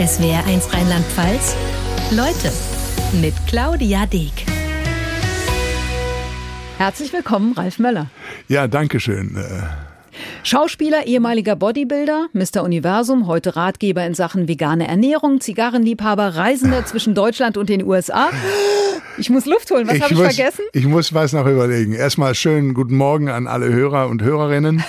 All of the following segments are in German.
SWR1 Rheinland-Pfalz. Leute mit Claudia Deek. Herzlich willkommen, Ralf Möller. Ja, danke schön. Äh, Schauspieler, ehemaliger Bodybuilder, Mr. Universum, heute Ratgeber in Sachen vegane Ernährung, Zigarrenliebhaber, Reisender zwischen Deutschland und den USA. Ich muss Luft holen. Was habe ich vergessen? Ich muss was noch überlegen. Erstmal schönen guten Morgen an alle Hörer und Hörerinnen.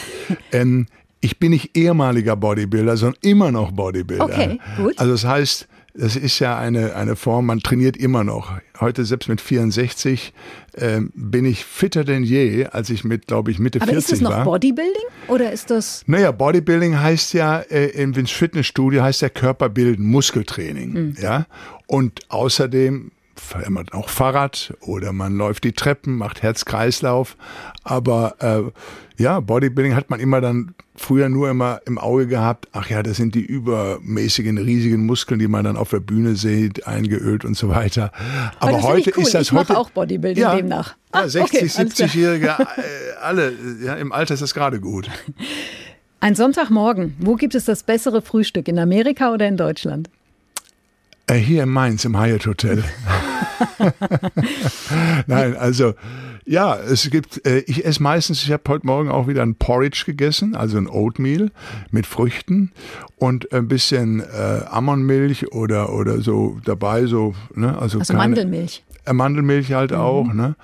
ähm, ich bin nicht ehemaliger Bodybuilder, sondern immer noch Bodybuilder. Okay, gut. Also das heißt, das ist ja eine, eine Form, man trainiert immer noch. Heute, selbst mit 64, äh, bin ich fitter denn je, als ich mit, glaube ich, Mitte Aber 40 ist das noch war. Bodybuilding oder ist das... Naja, Bodybuilding heißt ja, äh, im Fitnessstudio heißt ja Körper bilden, Muskeltraining. Mhm. Ja? Und außerdem fährt man auch Fahrrad oder man läuft die Treppen, macht Herz-Kreislauf. Aber äh, ja, Bodybuilding hat man immer dann früher nur immer im Auge gehabt. Ach ja, das sind die übermäßigen, riesigen Muskeln, die man dann auf der Bühne sieht, eingeölt und so weiter. Aber, finde heute cool. ist das ich mache heute auch Bodybuilding ja, demnach. Ja, Ah, 60, okay, alles klar. 70-Jährige, äh, alle, ja, im Alter ist das gerade gut. Ein Sonntagmorgen. Wo gibt es das bessere Frühstück? In Amerika oder in Deutschland? Äh, hier in Mainz im Hyatt Hotel. Nein, also ja, es gibt, äh, ich esse meistens, ich habe heute Morgen auch wieder ein Porridge gegessen, also ein Oatmeal mit Früchten und ein bisschen äh, Ammonmilch oder, oder so dabei, so, ne? Also, Also keine, Mandelmilch. Äh, Mandelmilch halt auch, Mhm.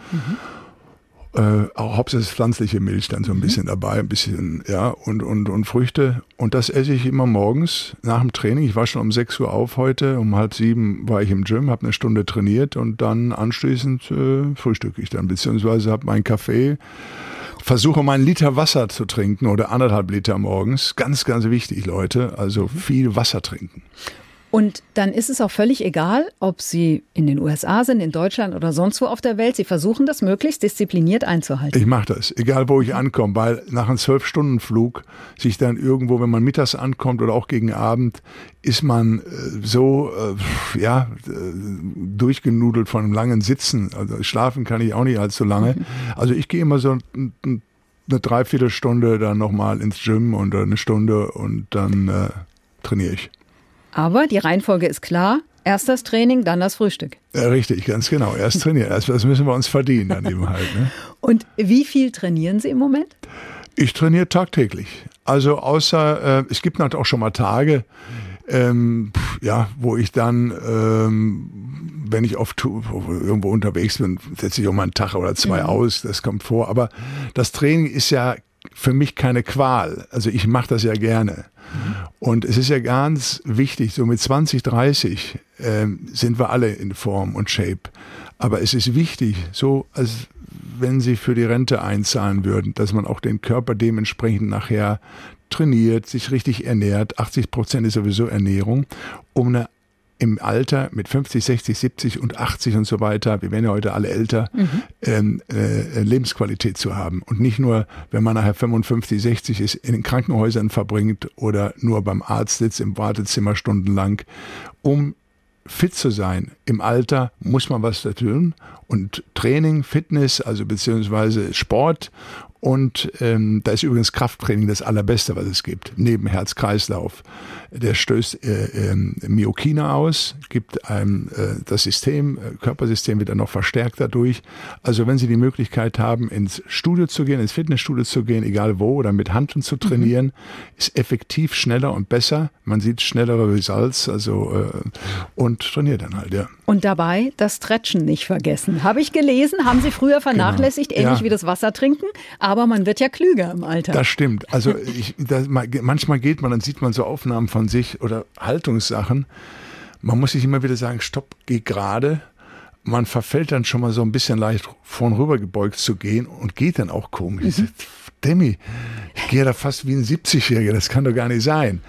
Äh, auch hauptsächlich pflanzliche Milch dann so Mhm. ein bisschen dabei, ein bisschen, ja, und, und, und Früchte. Und das esse ich immer morgens nach dem Training. Ich war schon um 6 Uhr auf heute, um halb sieben war ich im Gym, habe eine Stunde trainiert und dann anschließend äh, frühstücke ich dann, beziehungsweise habe meinen Kaffee, versuche meinen Liter Wasser zu trinken oder anderthalb Liter morgens. Ganz, ganz wichtig, Leute. Also Mhm. viel Wasser trinken. Und dann ist es auch völlig egal, ob Sie in den USA sind, in Deutschland oder sonst wo auf der Welt. Sie versuchen das möglichst diszipliniert einzuhalten. Ich mache das, egal wo ich ankomme, weil nach einem Zwölf-Stunden-Flug sich dann irgendwo, wenn man mittags ankommt oder auch gegen Abend, ist man äh, so äh, ja äh, durchgenudelt von einem langen Sitzen. Also schlafen kann ich auch nicht allzu lange. Also ich gehe immer so ein- ein- eine Dreiviertelstunde dann nochmal ins Gym und eine Stunde und dann äh, trainiere ich. Aber die Reihenfolge ist klar. Erst das Training, dann das Frühstück. Ja, richtig, ganz genau. Erst trainieren. Erst, das müssen wir uns verdienen dann eben halt. Ne? Und wie viel trainieren Sie im Moment? Ich trainiere tagtäglich. Also außer, äh, es gibt natürlich auch schon mal Tage, ähm, ja, wo ich dann, ähm, wenn ich auf Tour, irgendwo unterwegs bin, setze ich auch mal einen Tag oder zwei aus, das kommt vor. Aber das Training ist ja für mich keine Qual. Also ich mache das ja gerne. Und es ist ja ganz wichtig, so mit 20, 30 ähm, sind wir alle in Form und Shape. Aber es ist wichtig, so als wenn sie für die Rente einzahlen würden, dass man auch den Körper dementsprechend nachher trainiert, sich richtig ernährt. 80 Prozent ist sowieso Ernährung, um eine im Alter mit 50, 60, 70 und 80 und so weiter, wir werden ja heute alle älter, ähm, äh, Lebensqualität zu haben. Und nicht nur, wenn man nachher 55, 60 ist, in den Krankenhäusern verbringt oder nur beim Arzt sitzt im Wartezimmer stundenlang, um fit zu sein im Alter muss man was da tun. Und Training, Fitness, also beziehungsweise Sport und ähm, da ist übrigens Krafttraining das allerbeste, was es gibt, neben Herz-Kreislauf. Der stößt äh, ähm, Myokine aus, gibt einem äh, das System, äh, Körpersystem wird dann noch verstärkt dadurch. Also wenn Sie die Möglichkeit haben, ins Studio zu gehen, ins Fitnessstudio zu gehen, egal wo, oder mit Handeln zu trainieren, ist effektiv schneller und besser. Man sieht schnellere Results, also äh, und trainiert dann halt, ja. Und dabei das Stretchen nicht vergessen. Habe ich gelesen, haben Sie früher vernachlässigt, Genau. ähnlich Ja. wie das Wasser trinken. Aber man wird ja klüger im Alter. Das stimmt. Also ich, das, manchmal geht man, dann sieht man so Aufnahmen von sich oder Haltungssachen. Man muss sich immer wieder sagen, stopp, geh gerade. Man verfällt dann schon mal so ein bisschen leicht vorn rüber gebeugt zu gehen und geht dann auch komisch. Ich sag, Demi, ich gehe da fast wie ein 70-Jähriger, das kann doch gar nicht sein.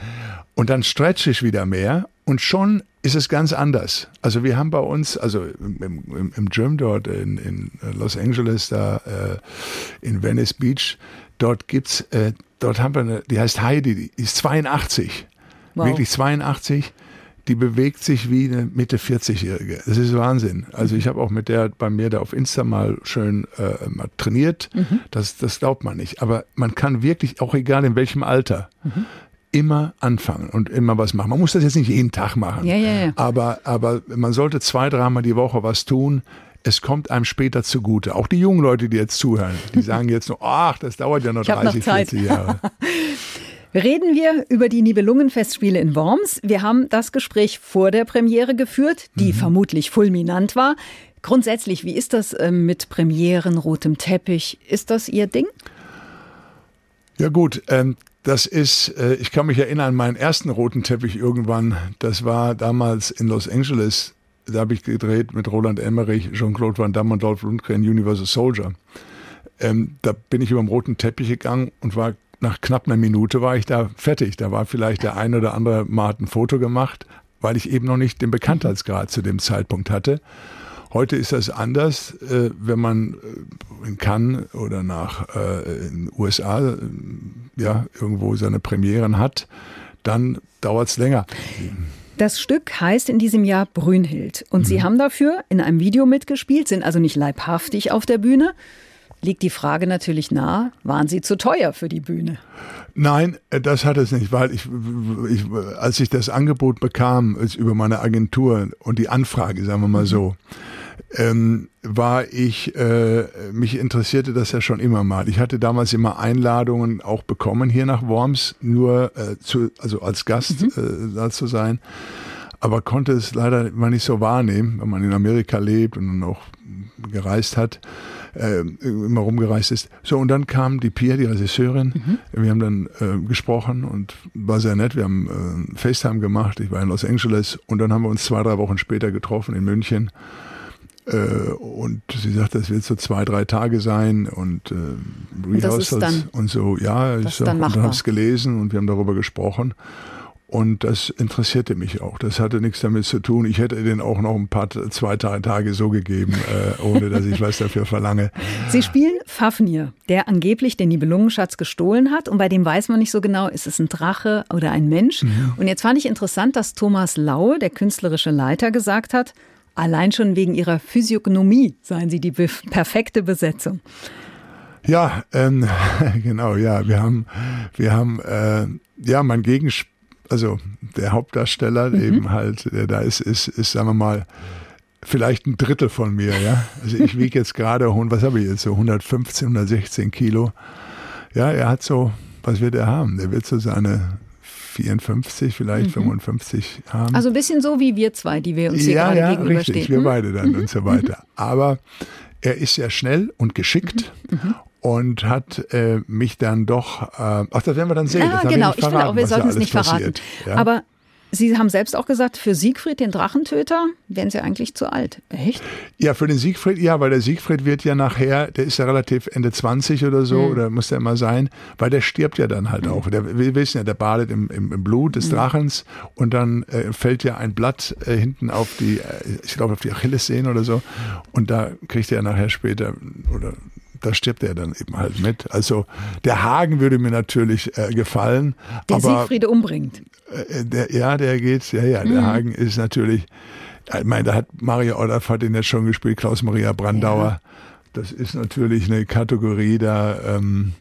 Und dann stretch ich wieder mehr und schon ist es ganz anders. Also wir haben bei uns, also im, im, im Gym dort in, in Los Angeles, da äh, in Venice Beach, dort gibt's, äh, dort haben wir eine, die heißt Heidi, die ist 82. Wow. Wirklich 82. Die bewegt sich wie eine Mitte 40-Jährige. Das ist Wahnsinn. Also ich habe auch mit der bei mir da auf Insta mal schön äh, mal trainiert. Das, das glaubt man nicht. Aber man kann wirklich, auch egal in welchem Alter, immer anfangen und immer was machen. Man muss das jetzt nicht jeden Tag machen. Ja, ja, ja. Aber, aber man sollte zwei, dreimal die Woche was tun. Es kommt einem später zugute. Auch die jungen Leute, die jetzt zuhören, die sagen jetzt nur, ach, das dauert ja noch 30, noch 40 Jahre. Reden wir über die Nibelungenfestspiele in Worms. Wir haben das Gespräch vor der Premiere geführt, die mhm. vermutlich fulminant war. Grundsätzlich, wie ist das ähm, mit Premieren, rotem Teppich? Ist das Ihr Ding? Ja gut, ähm, das ist, äh, ich kann mich erinnern, meinen ersten roten Teppich irgendwann, das war damals in Los Angeles, da habe ich gedreht mit Roland Emmerich, Jean-Claude Van Damme und Dolph Lundgren, Universal Soldier. Ähm, da bin ich über den roten Teppich gegangen und war nach knapp einer Minute war ich da fertig. Da war vielleicht der ein oder andere mal ein Foto gemacht, weil ich eben noch nicht den Bekanntheitsgrad zu dem Zeitpunkt hatte. Heute ist das anders, äh, wenn man äh, in Cannes oder nach äh, in den USA äh, ja irgendwo seine Premieren hat, dann dauert es länger. Das Stück heißt in diesem Jahr Brünnhild und mhm. Sie haben dafür in einem Video mitgespielt, sind also nicht leibhaftig auf der Bühne, liegt die Frage natürlich nahe, waren Sie zu teuer für die Bühne? Nein, äh, das hat es nicht, weil ich, ich als ich das Angebot bekam über meine Agentur und die Anfrage, sagen wir mal so, ähm, war ich, äh, mich interessierte das ja schon immer mal. Ich hatte damals immer Einladungen auch bekommen hier nach Worms, nur äh, zu, also als Gast mhm. äh, da zu sein, aber konnte es leider immer nicht so wahrnehmen, wenn man in Amerika lebt und auch gereist hat äh, immer rumgereist ist. So, und dann kam die Pia, die Regisseurin. Mhm. Wir haben dann äh, gesprochen und war sehr nett. Wir haben äh, FaceTime gemacht. Ich war in Los Angeles und dann haben wir uns zwei, drei Wochen später getroffen in München. Äh, und sie sagte, es wird so zwei, drei Tage sein und äh, Rehearsals und so. Ja, ich sag, und dann habe es gelesen und wir haben darüber gesprochen. Und das interessierte mich auch. Das hatte nichts damit zu tun. Ich hätte den auch noch ein paar, zwei, drei Tage so gegeben, äh, ohne dass ich was dafür verlange. Sie spielen Fafnir, der angeblich den Nibelungenschatz gestohlen hat. Und bei dem weiß man nicht so genau, ist es ein Drache oder ein Mensch. Mhm. Und jetzt fand ich interessant, dass Thomas Laue, der künstlerische Leiter, gesagt hat, allein schon wegen ihrer Physiognomie seien sie die perfekte Besetzung. Ja, ähm, genau, ja. Wir haben, wir haben, äh, ja, mein Gegenspiel also der Hauptdarsteller mhm. eben halt, der da ist, ist, ist, sagen wir mal, vielleicht ein Drittel von mir, ja. Also ich wiege jetzt gerade, was habe ich jetzt, so 115, 116 Kilo. Ja, er hat so, was wird er haben? Der wird so seine 54, vielleicht mhm. 55 haben. Also ein bisschen so wie wir zwei, die wir uns hier ja, gerade ja, gegenüberstehen. Richtig, wir beide dann mhm. und so weiter. Aber er ist sehr schnell und geschickt mhm. mhm und hat äh, mich dann doch, äh, ach, das werden wir dann sehen. Ja, genau, ich, finde auch, wir sollten es nicht verraten. Ja? Aber Sie haben selbst auch gesagt, für Siegfried, den Drachentöter, wären Sie eigentlich zu alt. Echt? Ja, für den Siegfried, ja, weil der Siegfried wird ja nachher, der ist ja relativ Ende 20 oder so, mhm. oder muss der immer sein, weil der stirbt ja dann halt mhm. auch. Der, wir wissen ja, der badet im, im, im Blut des mhm. Drachens und dann äh, fällt ja ein Blatt äh, hinten auf die, äh, ich glaube, auf die Achillessehne oder so. Und da kriegt er nachher später, oder da stirbt er dann eben halt mit. Also der Hagen würde mir natürlich äh, gefallen. Der aber, Siegfriede umbringt. Äh, der, ja, der geht, ja, ja, der mhm. Hagen ist natürlich, ich meine, da hat Maria Olaf hat ihn jetzt schon gespielt, Klaus-Maria Brandauer. Ja. Das ist natürlich eine Kategorie, da, ähm,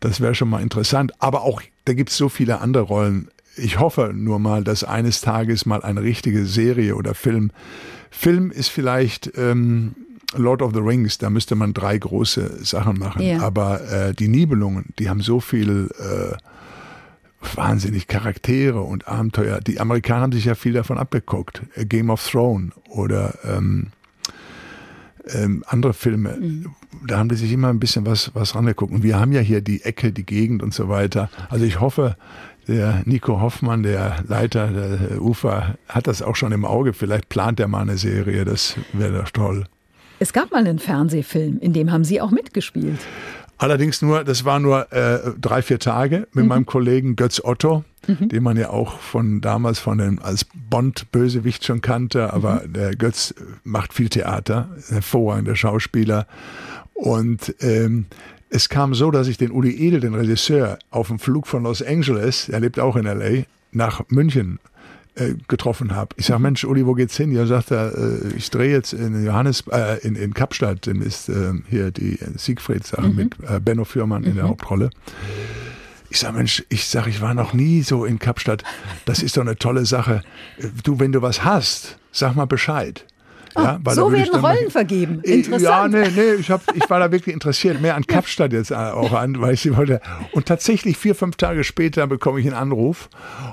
das wäre schon mal interessant. Aber auch, da gibt es so viele andere Rollen. Ich hoffe nur mal, dass eines Tages mal eine richtige Serie oder Film. Film ist vielleicht ähm, Lord of the Rings, da müsste man drei große Sachen machen. Ja. Aber äh, die Nibelungen, die haben so viel äh, wahnsinnig Charaktere und Abenteuer. Die Amerikaner haben sich ja viel davon abgeguckt. Game of Thrones oder ähm, ähm, andere Filme. Mhm. Da haben die sich immer ein bisschen was, was rangeguckt. Und wir haben ja hier die Ecke, die Gegend und so weiter. Also ich hoffe, der Nico Hoffmann, der Leiter der UFA, hat das auch schon im Auge. Vielleicht plant er mal eine Serie. Das wäre doch toll. Es gab mal einen Fernsehfilm, in dem haben Sie auch mitgespielt. Allerdings nur, das war nur äh, drei, vier Tage mit mhm. meinem Kollegen Götz Otto, mhm. den man ja auch von damals von dem als Bond-Bösewicht schon kannte, aber mhm. der Götz macht viel Theater, hervorragender Schauspieler. Und ähm, es kam so, dass ich den Uli Edel, den Regisseur, auf dem Flug von Los Angeles, er lebt auch in LA, nach München äh, getroffen habe. Ich sage, Mensch, Uli, wo geht's hin? Ja, sagt er, äh, ich drehe jetzt in Johannes, äh, in, in Kapstadt, ist äh, hier die Siegfried-Sache mhm. mit äh, Benno Fürmann mhm. in der mhm. Hauptrolle. Ich sage, Mensch, ich sage, ich war noch nie so in Kapstadt. Das ist doch eine tolle Sache. Du, wenn du was hast, sag mal Bescheid. Ja, oh, so werden Rollen vergeben. Interessant. Ja, nee, nee, ich, hab, ich war da wirklich interessiert, mehr an Kapstadt jetzt auch an, weil ich sie wollte. Und tatsächlich vier, fünf Tage später bekomme ich einen Anruf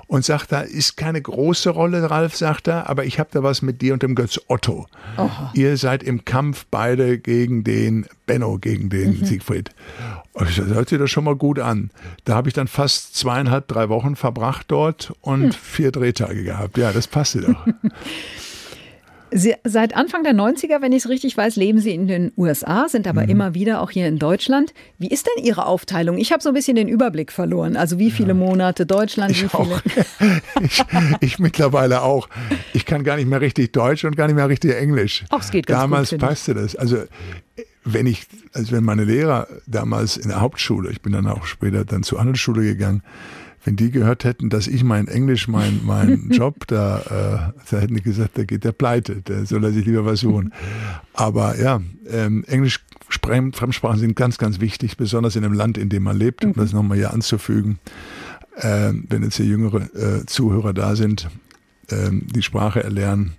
und sagt, da ist keine große Rolle, Ralf, sagt er, aber ich habe da was mit dir und dem Götz Otto. Oh. Ihr seid im Kampf beide gegen den Benno, gegen den mhm. Siegfried. Und ich, das hört sich das schon mal gut an. Da habe ich dann fast zweieinhalb, drei Wochen verbracht dort und hm. vier Drehtage gehabt. Ja, das passte doch. Sie, seit Anfang der 90er, wenn ich es richtig weiß, leben Sie in den USA, sind aber mhm. immer wieder auch hier in Deutschland. Wie ist denn Ihre Aufteilung? Ich habe so ein bisschen den Überblick verloren. Also wie viele ja. Monate Deutschland, ich wie viele? ich, ich, mittlerweile auch. Ich kann gar nicht mehr richtig Deutsch und gar nicht mehr richtig Englisch. Ach, es geht ganz Damals gut, passte das. Also wenn ich, also wenn meine Lehrer damals in der Hauptschule, ich bin dann auch später dann zur Handelsschule gegangen, wenn die gehört hätten, dass ich mein Englisch, mein, mein Job, da, äh, da hätten die gesagt, da geht der pleite, da soll er sich lieber was suchen. Aber ja, ähm, Englisch, Fremdsprachen sind ganz, ganz wichtig, besonders in einem Land, in dem man lebt, um das nochmal hier anzufügen. Äh, wenn jetzt hier jüngere äh, Zuhörer da sind, äh, die Sprache erlernen.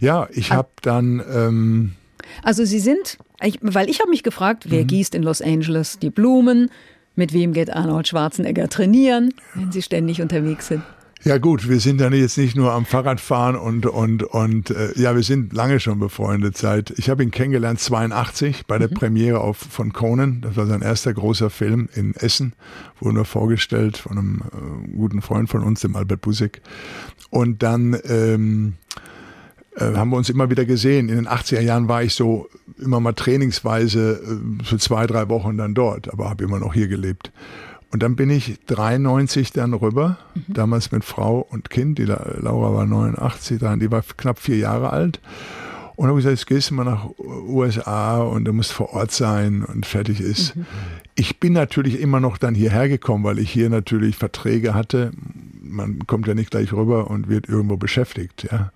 Ja, ich habe dann... Ähm, also Sie sind, ich, weil ich habe mich gefragt, wer mhm. gießt in Los Angeles die Blumen? Mit wem geht Arnold Schwarzenegger trainieren, wenn Sie ständig unterwegs sind? Ja gut, wir sind dann jetzt nicht nur am Fahrradfahren und und und äh, ja, wir sind lange schon befreundet seit. Ich habe ihn kennengelernt 82 bei der mhm. Premiere auf von Conan. Das war sein erster großer Film in Essen, wurde nur vorgestellt von einem äh, guten Freund von uns, dem Albert Busek. Und dann ähm, äh, haben wir uns immer wieder gesehen. In den 80er Jahren war ich so immer mal trainingsweise äh, für zwei, drei Wochen dann dort, aber habe immer noch hier gelebt. Und dann bin ich 93 dann rüber, mhm. damals mit Frau und Kind. Die Laura war 89, die war knapp vier Jahre alt. Und habe gesagt, jetzt gehst du mal nach USA und du musst vor Ort sein und fertig ist. Mhm. Ich bin natürlich immer noch dann hierher gekommen, weil ich hier natürlich Verträge hatte. Man kommt ja nicht gleich rüber und wird irgendwo beschäftigt, ja.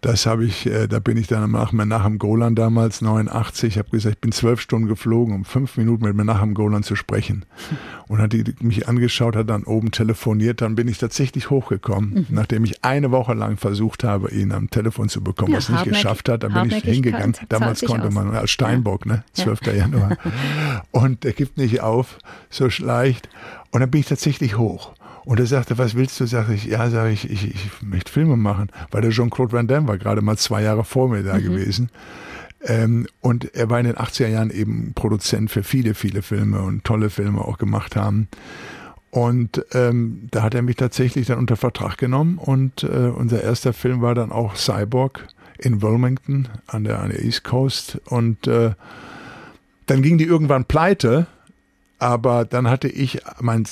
Das habe ich, äh, da bin ich dann nach Menachem Golan damals, 89, ich habe gesagt, ich bin zwölf Stunden geflogen, um fünf Minuten mit Menachem Golan zu sprechen. Und hat die mich angeschaut, hat dann oben telefoniert, dann bin ich tatsächlich hochgekommen, mhm. nachdem ich eine Woche lang versucht habe, ihn am Telefon zu bekommen, ja, was nicht geschafft hat. Dann bin ich hingegangen. Damals konnte man als Steinbock, ne? 12. Ja. Januar. Und er gibt nicht auf, so leicht. Und dann bin ich tatsächlich hoch. Und er sagte, was willst du? Sag ich, ja, sage ich, ich, ich möchte Filme machen, weil der Jean-Claude Van Damme war gerade mal zwei Jahre vor mir da mhm. gewesen. Ähm, und er war in den 80er Jahren eben Produzent für viele, viele Filme und tolle Filme auch gemacht haben. Und ähm, da hat er mich tatsächlich dann unter Vertrag genommen und äh, unser erster Film war dann auch Cyborg in Wilmington an der, an der East Coast. Und äh, dann ging die irgendwann pleite, aber dann hatte ich mein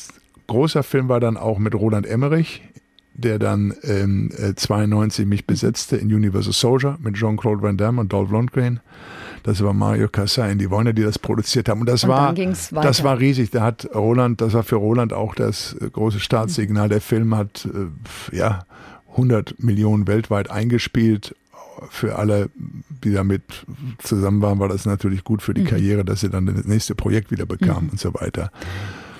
großer Film war dann auch mit Roland Emmerich, der dann ähm, 92 mich besetzte in Universal Soldier mit Jean-Claude Van Damme und Dolph Lundgren. Das war Mario Cassain, die Wolne, die das produziert haben. Und das und war, das war riesig. Da hat Roland, das war für Roland auch das große Startsignal. Der Film hat, äh, ja, 100 Millionen weltweit eingespielt. Für alle, die damit zusammen waren, war das natürlich gut für die mhm. Karriere, dass sie dann das nächste Projekt wieder bekamen mhm. und so weiter.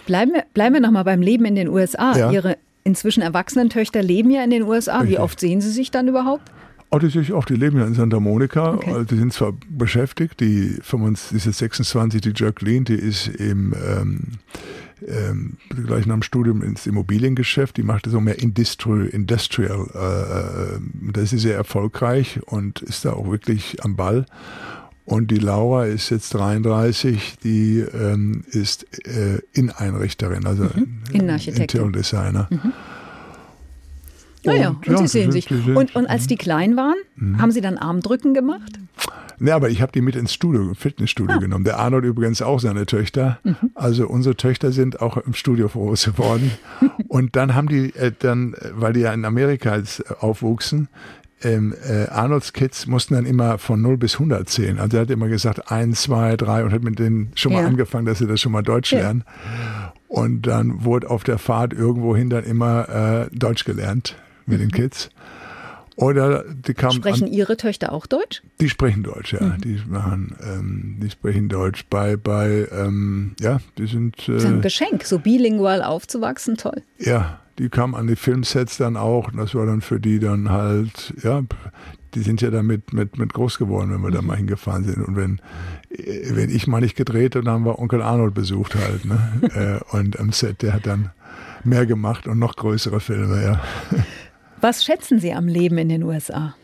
Bleiben wir, bleiben wir nochmal beim Leben in den USA. Ja. Ihre inzwischen erwachsenen Töchter leben ja in den USA. Richtig. Wie oft sehen Sie sich dann überhaupt? Oh, oft. Die leben ja in Santa Monica. Okay. Also die sind zwar beschäftigt. Die, 25, die ist jetzt 26, die Jacqueline, die ist im ähm, ähm, gleich nach dem Studium ins Immobiliengeschäft. Die macht so mehr Industrial. Industrial äh, äh, da ist sie sehr erfolgreich und ist da auch wirklich am Ball. Und die Laura ist jetzt 33, die ähm, ist äh, Inneneinrichterin, also mhm. Innenarchitektin. Designer. Mhm. Naja, und, und ja, Sie sehen sich. Und, und als die klein waren, mhm. haben Sie dann Armdrücken gemacht? Ne, aber ich habe die mit ins Studio, Fitnessstudio ah. genommen. Der Arnold übrigens auch seine Töchter. Mhm. Also unsere Töchter sind auch im Studio groß geworden. und dann haben die äh, dann, weil die ja in Amerika jetzt aufwuchsen, ähm, äh, Arnolds Kids mussten dann immer von 0 bis 100 zählen. Also er hat immer gesagt 1, 2, 3 und hat mit denen schon mal ja. angefangen, dass sie das schon mal Deutsch ja. lernen. Und dann wurde auf der Fahrt irgendwohin dann immer äh, Deutsch gelernt mit mhm. den Kids. Oder die kamen Sprechen an, Ihre Töchter auch Deutsch? Die sprechen Deutsch, ja. Mhm. Die machen, ähm, die sprechen Deutsch. Bei, bei, ähm, ja, die sind. Äh, das ist ein Geschenk, so bilingual aufzuwachsen, toll. Ja, die kamen an die Filmsets dann auch. Das war dann für die dann halt, ja, die sind ja damit mit, mit groß geworden, wenn wir mhm. da mal hingefahren sind. Und wenn, wenn ich mal nicht gedreht habe, dann haben wir Onkel Arnold besucht halt. Ne? Äh, und am Set, der hat dann mehr gemacht und noch größere Filme, ja. Was schätzen Sie am Leben in den USA?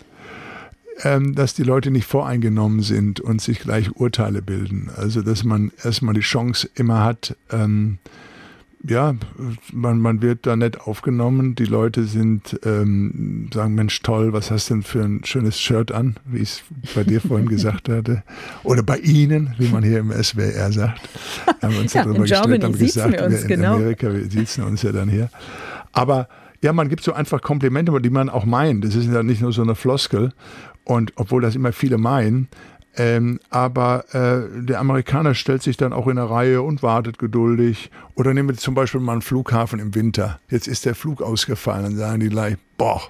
Ähm, dass die Leute nicht voreingenommen sind und sich gleich Urteile bilden. Also, dass man erstmal die Chance immer hat, ähm, ja, man, man wird da nett aufgenommen. Die Leute sind, ähm, sagen, Mensch, toll, was hast du denn für ein schönes Shirt an, wie ich es bei dir vorhin gesagt hatte. Oder bei Ihnen, wie man hier im SWR sagt. Haben wir uns ja, darüber gestritten, haben gesagt, wir, uns, wir in genau. Amerika, wir sitzen uns ja dann hier. Aber ja, man gibt so einfach Komplimente, die man auch meint. Das ist ja nicht nur so eine Floskel. Und obwohl das immer viele meinen, ähm, aber äh, der Amerikaner stellt sich dann auch in eine Reihe und wartet geduldig. Oder nehmen wir zum Beispiel mal einen Flughafen im Winter. Jetzt ist der Flug ausgefallen. Dann sagen die gleich, boah,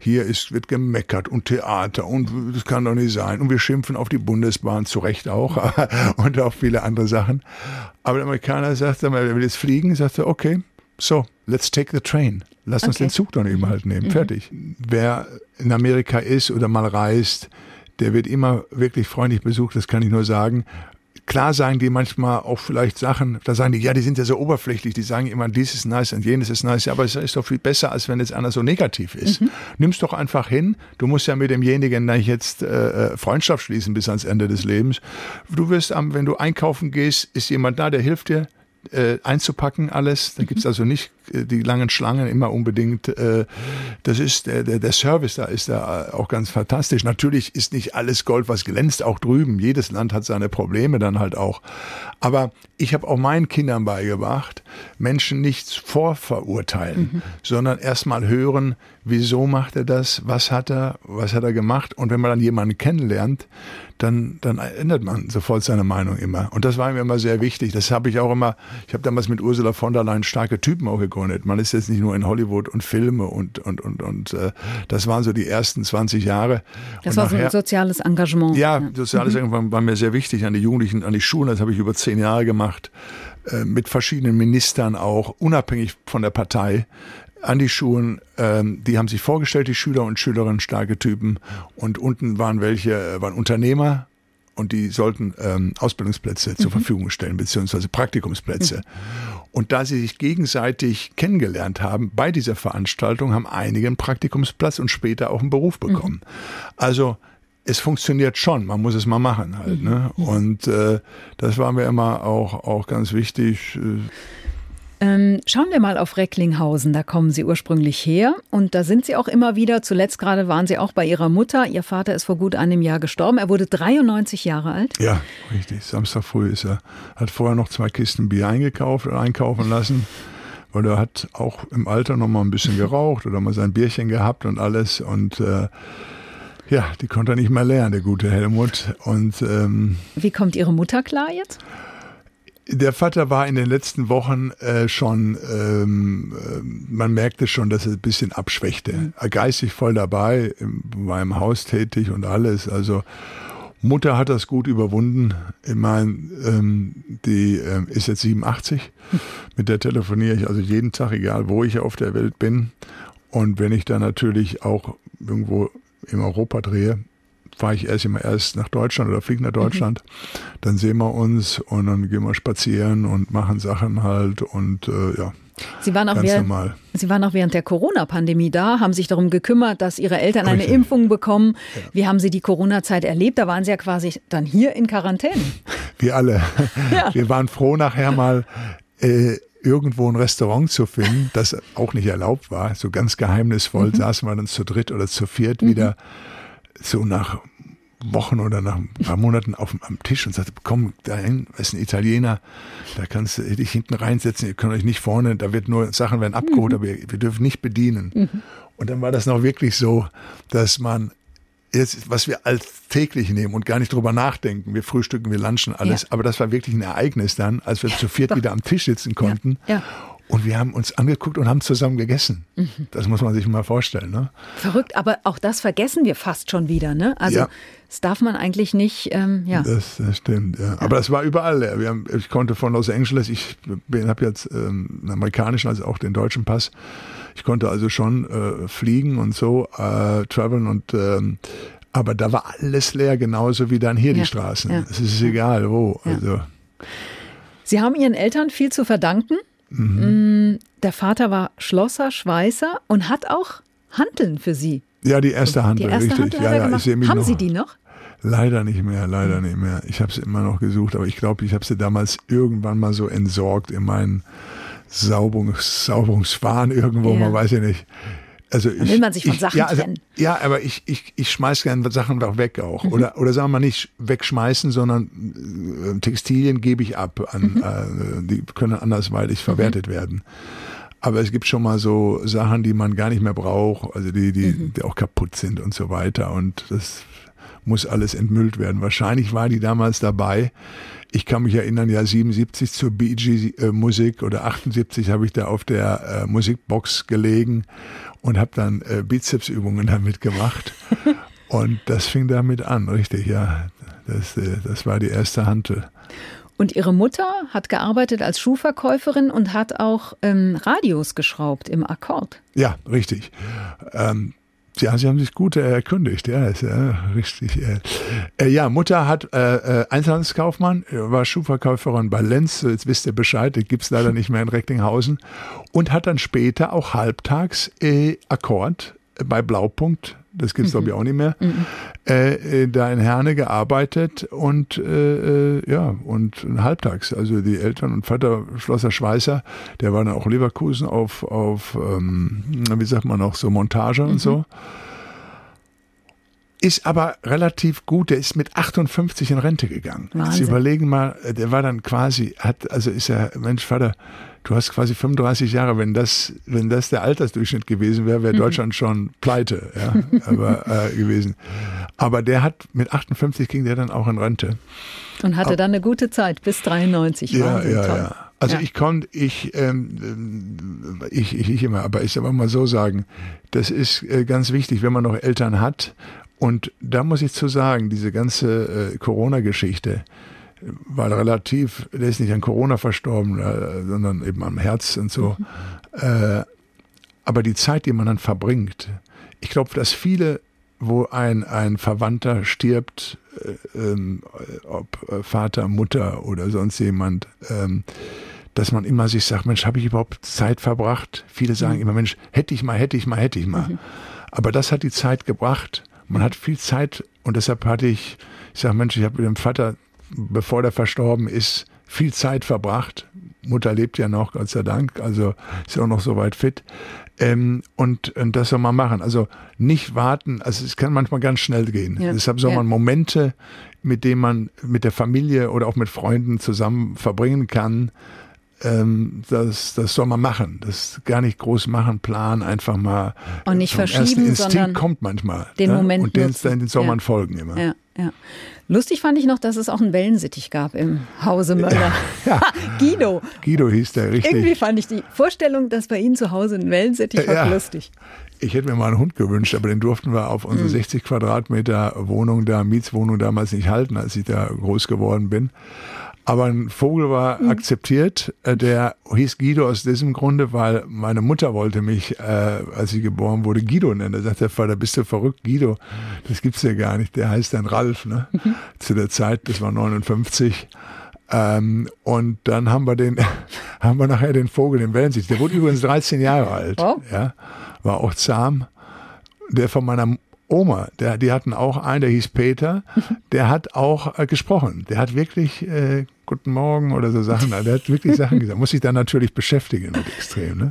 hier ist, wird gemeckert und Theater und das kann doch nicht sein. Und wir schimpfen auf die Bundesbahn, zu Recht auch, und auf viele andere Sachen. Aber der Amerikaner sagt, er will jetzt fliegen, sagt er, okay, so, let's take the train. Lass okay. uns den Zug dann eben halt nehmen. Mhm. Fertig. Wer in Amerika ist oder mal reist, der wird immer wirklich freundlich besucht, das kann ich nur sagen. Klar sagen die manchmal auch vielleicht Sachen, da sagen die, ja, die sind ja so oberflächlich, die sagen immer, dies ist nice und jenes ist nice, ja, aber es ist doch viel besser, als wenn jetzt einer so negativ ist. Mhm. Nimm's doch einfach hin, du musst ja mit demjenigen nicht jetzt äh, äh, Freundschaft schließen bis ans Ende des Lebens. Du wirst, wenn du einkaufen gehst, ist jemand da, der hilft dir, äh, einzupacken alles. Da gibt's also nicht äh, die langen Schlangen immer unbedingt. Äh, das ist der, der, der Service da ist da auch ganz fantastisch. Natürlich ist nicht alles Gold, was glänzt, auch drüben. Jedes Land hat seine Probleme dann halt auch. Aber ich habe auch meinen Kindern beigebracht, Menschen nicht vorverurteilen, mhm. sondern erstmal hören, wieso macht er das, was hat er, was hat er gemacht. Und wenn man dann jemanden kennenlernt, dann, dann ändert man sofort seine Meinung immer. Und das war mir immer sehr wichtig. Das habe ich auch immer, ich habe damals mit Ursula von der Leyen starke Typen auch gegründet. Man ist jetzt nicht nur in Hollywood und Filme und, und, und, und äh, das waren so die ersten 20 Jahre. Das und war nachher, so ein soziales Engagement. Ja, soziales mhm. Engagement war mir sehr wichtig an die Jugendlichen, an die Schulen. Das habe ich über zehn Jahre gemacht äh, mit verschiedenen Ministern auch, unabhängig von der Partei an die Schulen. Ähm, die haben sich vorgestellt, die Schüler und Schülerinnen, starke Typen. Und unten waren welche, äh, waren Unternehmer und die sollten ähm, Ausbildungsplätze mhm. zur Verfügung stellen, beziehungsweise Praktikumsplätze. Mhm. Und da sie sich gegenseitig kennengelernt haben bei dieser Veranstaltung, haben einige einen Praktikumsplatz und später auch einen Beruf bekommen. Mhm. Also es funktioniert schon, man muss es mal machen halt. Ne? Mhm. Und äh, das war mir immer auch, auch ganz wichtig. Äh, ähm, schauen wir mal auf Recklinghausen, da kommen Sie ursprünglich her und da sind Sie auch immer wieder. Zuletzt gerade waren Sie auch bei Ihrer Mutter. Ihr Vater ist vor gut einem Jahr gestorben. Er wurde 93 Jahre alt. Ja, richtig. Samstag früh ist er. Hat vorher noch zwei Kisten Bier eingekauft oder einkaufen lassen, weil er hat auch im Alter noch mal ein bisschen geraucht oder mal sein Bierchen gehabt und alles und äh, ja, die konnte er nicht mehr lernen, der gute Helmut. Und ähm, wie kommt Ihre Mutter klar jetzt? Der Vater war in den letzten Wochen äh, schon, ähm, äh, man merkte schon, dass er ein bisschen abschwächte. Mhm. Geistig voll dabei, war im Haus tätig und alles. Also Mutter hat das gut überwunden. Ich meine, ähm, die äh, ist jetzt 87. Mit der telefoniere ich also jeden Tag, egal wo ich auf der Welt bin. Und wenn ich dann natürlich auch irgendwo in Europa drehe, fahre ich erst immer erst nach Deutschland oder fliege nach mhm. Deutschland. Mhm. Dann sehen wir uns und dann gehen wir spazieren und machen Sachen halt und äh, ja. Sie waren, auch während, Sie waren auch während der Corona-Pandemie da, haben sich darum gekümmert, dass Ihre Eltern eine Richtig. Impfung bekommen. Ja. Wie haben Sie die Corona-Zeit erlebt? Da waren Sie ja quasi dann hier in Quarantäne. Wir alle. Ja. Wir waren froh, nachher mal äh, irgendwo ein Restaurant zu finden, das auch nicht erlaubt war. So ganz geheimnisvoll mhm. saßen wir dann zu dritt oder zu viert mhm. wieder so nach Wochen oder nach ein paar Monaten auf, am Tisch und sagte, komm dahin, ist ein Italiener, da kannst du dich hinten reinsetzen, ihr könnt euch nicht vorne, da wird nur Sachen werden abgeholt, mhm. aber wir, wir, dürfen nicht bedienen. Mhm. Und dann war das noch wirklich so, dass man jetzt, was wir alltäglich nehmen und gar nicht drüber nachdenken, wir frühstücken, wir lunchen alles, ja. aber das war wirklich ein Ereignis dann, als wir zu viert wieder am Tisch sitzen konnten. Ja. Ja. Und wir haben uns angeguckt und haben zusammen gegessen. Mhm. Das muss man sich mal vorstellen. Ne? Verrückt, aber auch das vergessen wir fast schon wieder. Ne? Also ja. das darf man eigentlich nicht. Ähm, ja. Das, das stimmt. Ja. Aber das war überall. Wir haben, ich konnte von Los Angeles, ich habe jetzt ähm, einen amerikanischen, also auch den deutschen Pass. Ich konnte also schon äh, fliegen und so, äh, traveln und ähm, aber da war alles leer, genauso wie dann hier ja. die Straßen. Es ist egal wo. Also. Sie haben Ihren Eltern viel zu verdanken. Mhm. Der Vater war Schlosser, Schweißer und hat auch Handeln für Sie. Ja, die erste Handel, die erste richtig. Handel ja, ja, Haben noch, Sie die noch? Leider nicht mehr, leider nicht mehr. Ich habe sie immer noch gesucht, aber ich glaube, ich habe sie damals irgendwann mal so entsorgt in meinen Sauberungs Sauberungswahn irgendwo, ja. man weiß ja nicht. Also Dann will man sich von ich, Sachen ja, also, trennen. Ja, aber ich, ich, ich schmeiß gerne Sachen auch weg auch. Mhm. Oder, oder sagen wir mal nicht wegschmeißen, sondern äh, Textilien gebe ich ab. An, mhm. äh, die können andersweitig mhm. verwertet werden. Aber es gibt schon mal so Sachen, die man gar nicht mehr braucht, also die, die, mhm. die auch kaputt sind und so weiter. Und das muss alles entmüllt werden. Wahrscheinlich war die damals dabei. Ich kann mich erinnern, ja 77 zur Bee äh, Musik oder 78 habe ich da auf der äh, Musikbox gelegen und habe dann äh, Bizepsübungen damit gemacht. und das fing damit an, richtig, ja. Das, äh, das war die erste Hantel. Und Ihre Mutter hat gearbeitet als Schuhverkäuferin und hat auch ähm, Radios geschraubt im Akkord. Ja, richtig. Ähm, ja, Sie haben sich gut äh, erkundigt, ja, ist ja richtig. Äh, äh, ja, Mutter hat äh, äh, Einzelhandelskaufmann, war Schuhverkäuferin bei Lenz, jetzt wisst ihr Bescheid, die gibt's leider nicht mehr in Recklinghausen und hat dann später auch halbtags äh, Akkord bei Blaupunkt das gibt es mhm. glaube ich auch nicht mehr, mhm. äh, äh, da in Herne gearbeitet und äh, äh, ja, und halbtags. Also die Eltern und Vater Schlosser Schweißer, der war dann auch Leverkusen auf, auf ähm, wie sagt man auch, so Montage mhm. und so. Ist aber relativ gut, der ist mit 58 in Rente gegangen. Wahnsinn. Sie überlegen mal, der war dann quasi, hat, also ist er, Mensch, Vater, du hast quasi 35 Jahre, wenn das, wenn das der Altersdurchschnitt gewesen wäre, wäre mhm. Deutschland schon pleite, ja, aber, äh, gewesen. Aber der hat, mit 58 ging der dann auch in Rente. Und hatte dann eine gute Zeit, bis 93. Ja, Wahnsinn, ja, toll. ja. Also ja. ich konnte, ich, ähm, ich, ich, ich immer, aber ich soll mal so sagen, das ist äh, ganz wichtig, wenn man noch Eltern hat. Und da muss ich zu sagen, diese ganze äh, Corona-Geschichte, war relativ, der ist nicht an Corona verstorben, äh, sondern eben am Herz und so. Mhm. Aber die Zeit, die man dann verbringt, ich glaube, dass viele, wo ein, ein Verwandter stirbt, äh, ähm, ob Vater, Mutter oder sonst jemand, ähm, dass man immer sich sagt, Mensch, habe ich überhaupt Zeit verbracht? Viele sagen mhm. immer, Mensch, hätte ich mal, hätte ich mal, hätte ich mal. Mhm. Aber das hat die Zeit gebracht. Man hat viel Zeit und deshalb hatte ich, ich sage, Mensch, ich habe mit dem Vater bevor der verstorben ist, viel Zeit verbracht. Mutter lebt ja noch, Gott sei Dank, also ist ja auch noch so weit fit. Ähm, und, und das soll man machen. Also nicht warten, also es kann manchmal ganz schnell gehen. Ja. Deshalb soll man Momente, mit denen man mit der Familie oder auch mit Freunden zusammen verbringen kann, ähm, das, das soll man machen. Das gar nicht groß machen, planen, einfach mal. Und nicht verschieben, Instinkt sondern kommt manchmal. Den ja? Moment Und den, den soll ja. man folgen immer. Ja, ja. Lustig fand ich noch, dass es auch einen Wellensittich gab im Hause Möller. Ja. Guido. Guido hieß der, richtig. Irgendwie fand ich die Vorstellung, dass bei Ihnen zu Hause ein Wellensittich war, lustig. Ich hätte mir mal einen Hund gewünscht, aber den durften wir auf unsere mhm. 60 Quadratmeter Wohnung da, Mietswohnung damals nicht halten, als ich da groß geworden bin. Aber ein Vogel war mhm. akzeptiert. Äh, der hieß Guido aus diesem Grunde, weil meine Mutter wollte mich, äh, als ich geboren wurde, Guido nennen. Da sagt der Vater, bist du verrückt, Guido? Das gibt's ja gar nicht. Der heißt dann Ralf, ne? Mhm. Zu der Zeit, das war 59. Ähm, und dann haben wir den, haben wir nachher den Vogel, den Wellensicht. Der wurde übrigens 13 Jahre alt. Oh. Ja, war auch zahm. Der von meiner Oma, der, die hatten auch einen, der hieß Peter, der hat auch äh, gesprochen. Der hat wirklich äh, Guten Morgen oder so Sachen. Der hat wirklich Sachen gesagt. Muss sich dann natürlich beschäftigen mit extrem. Ne?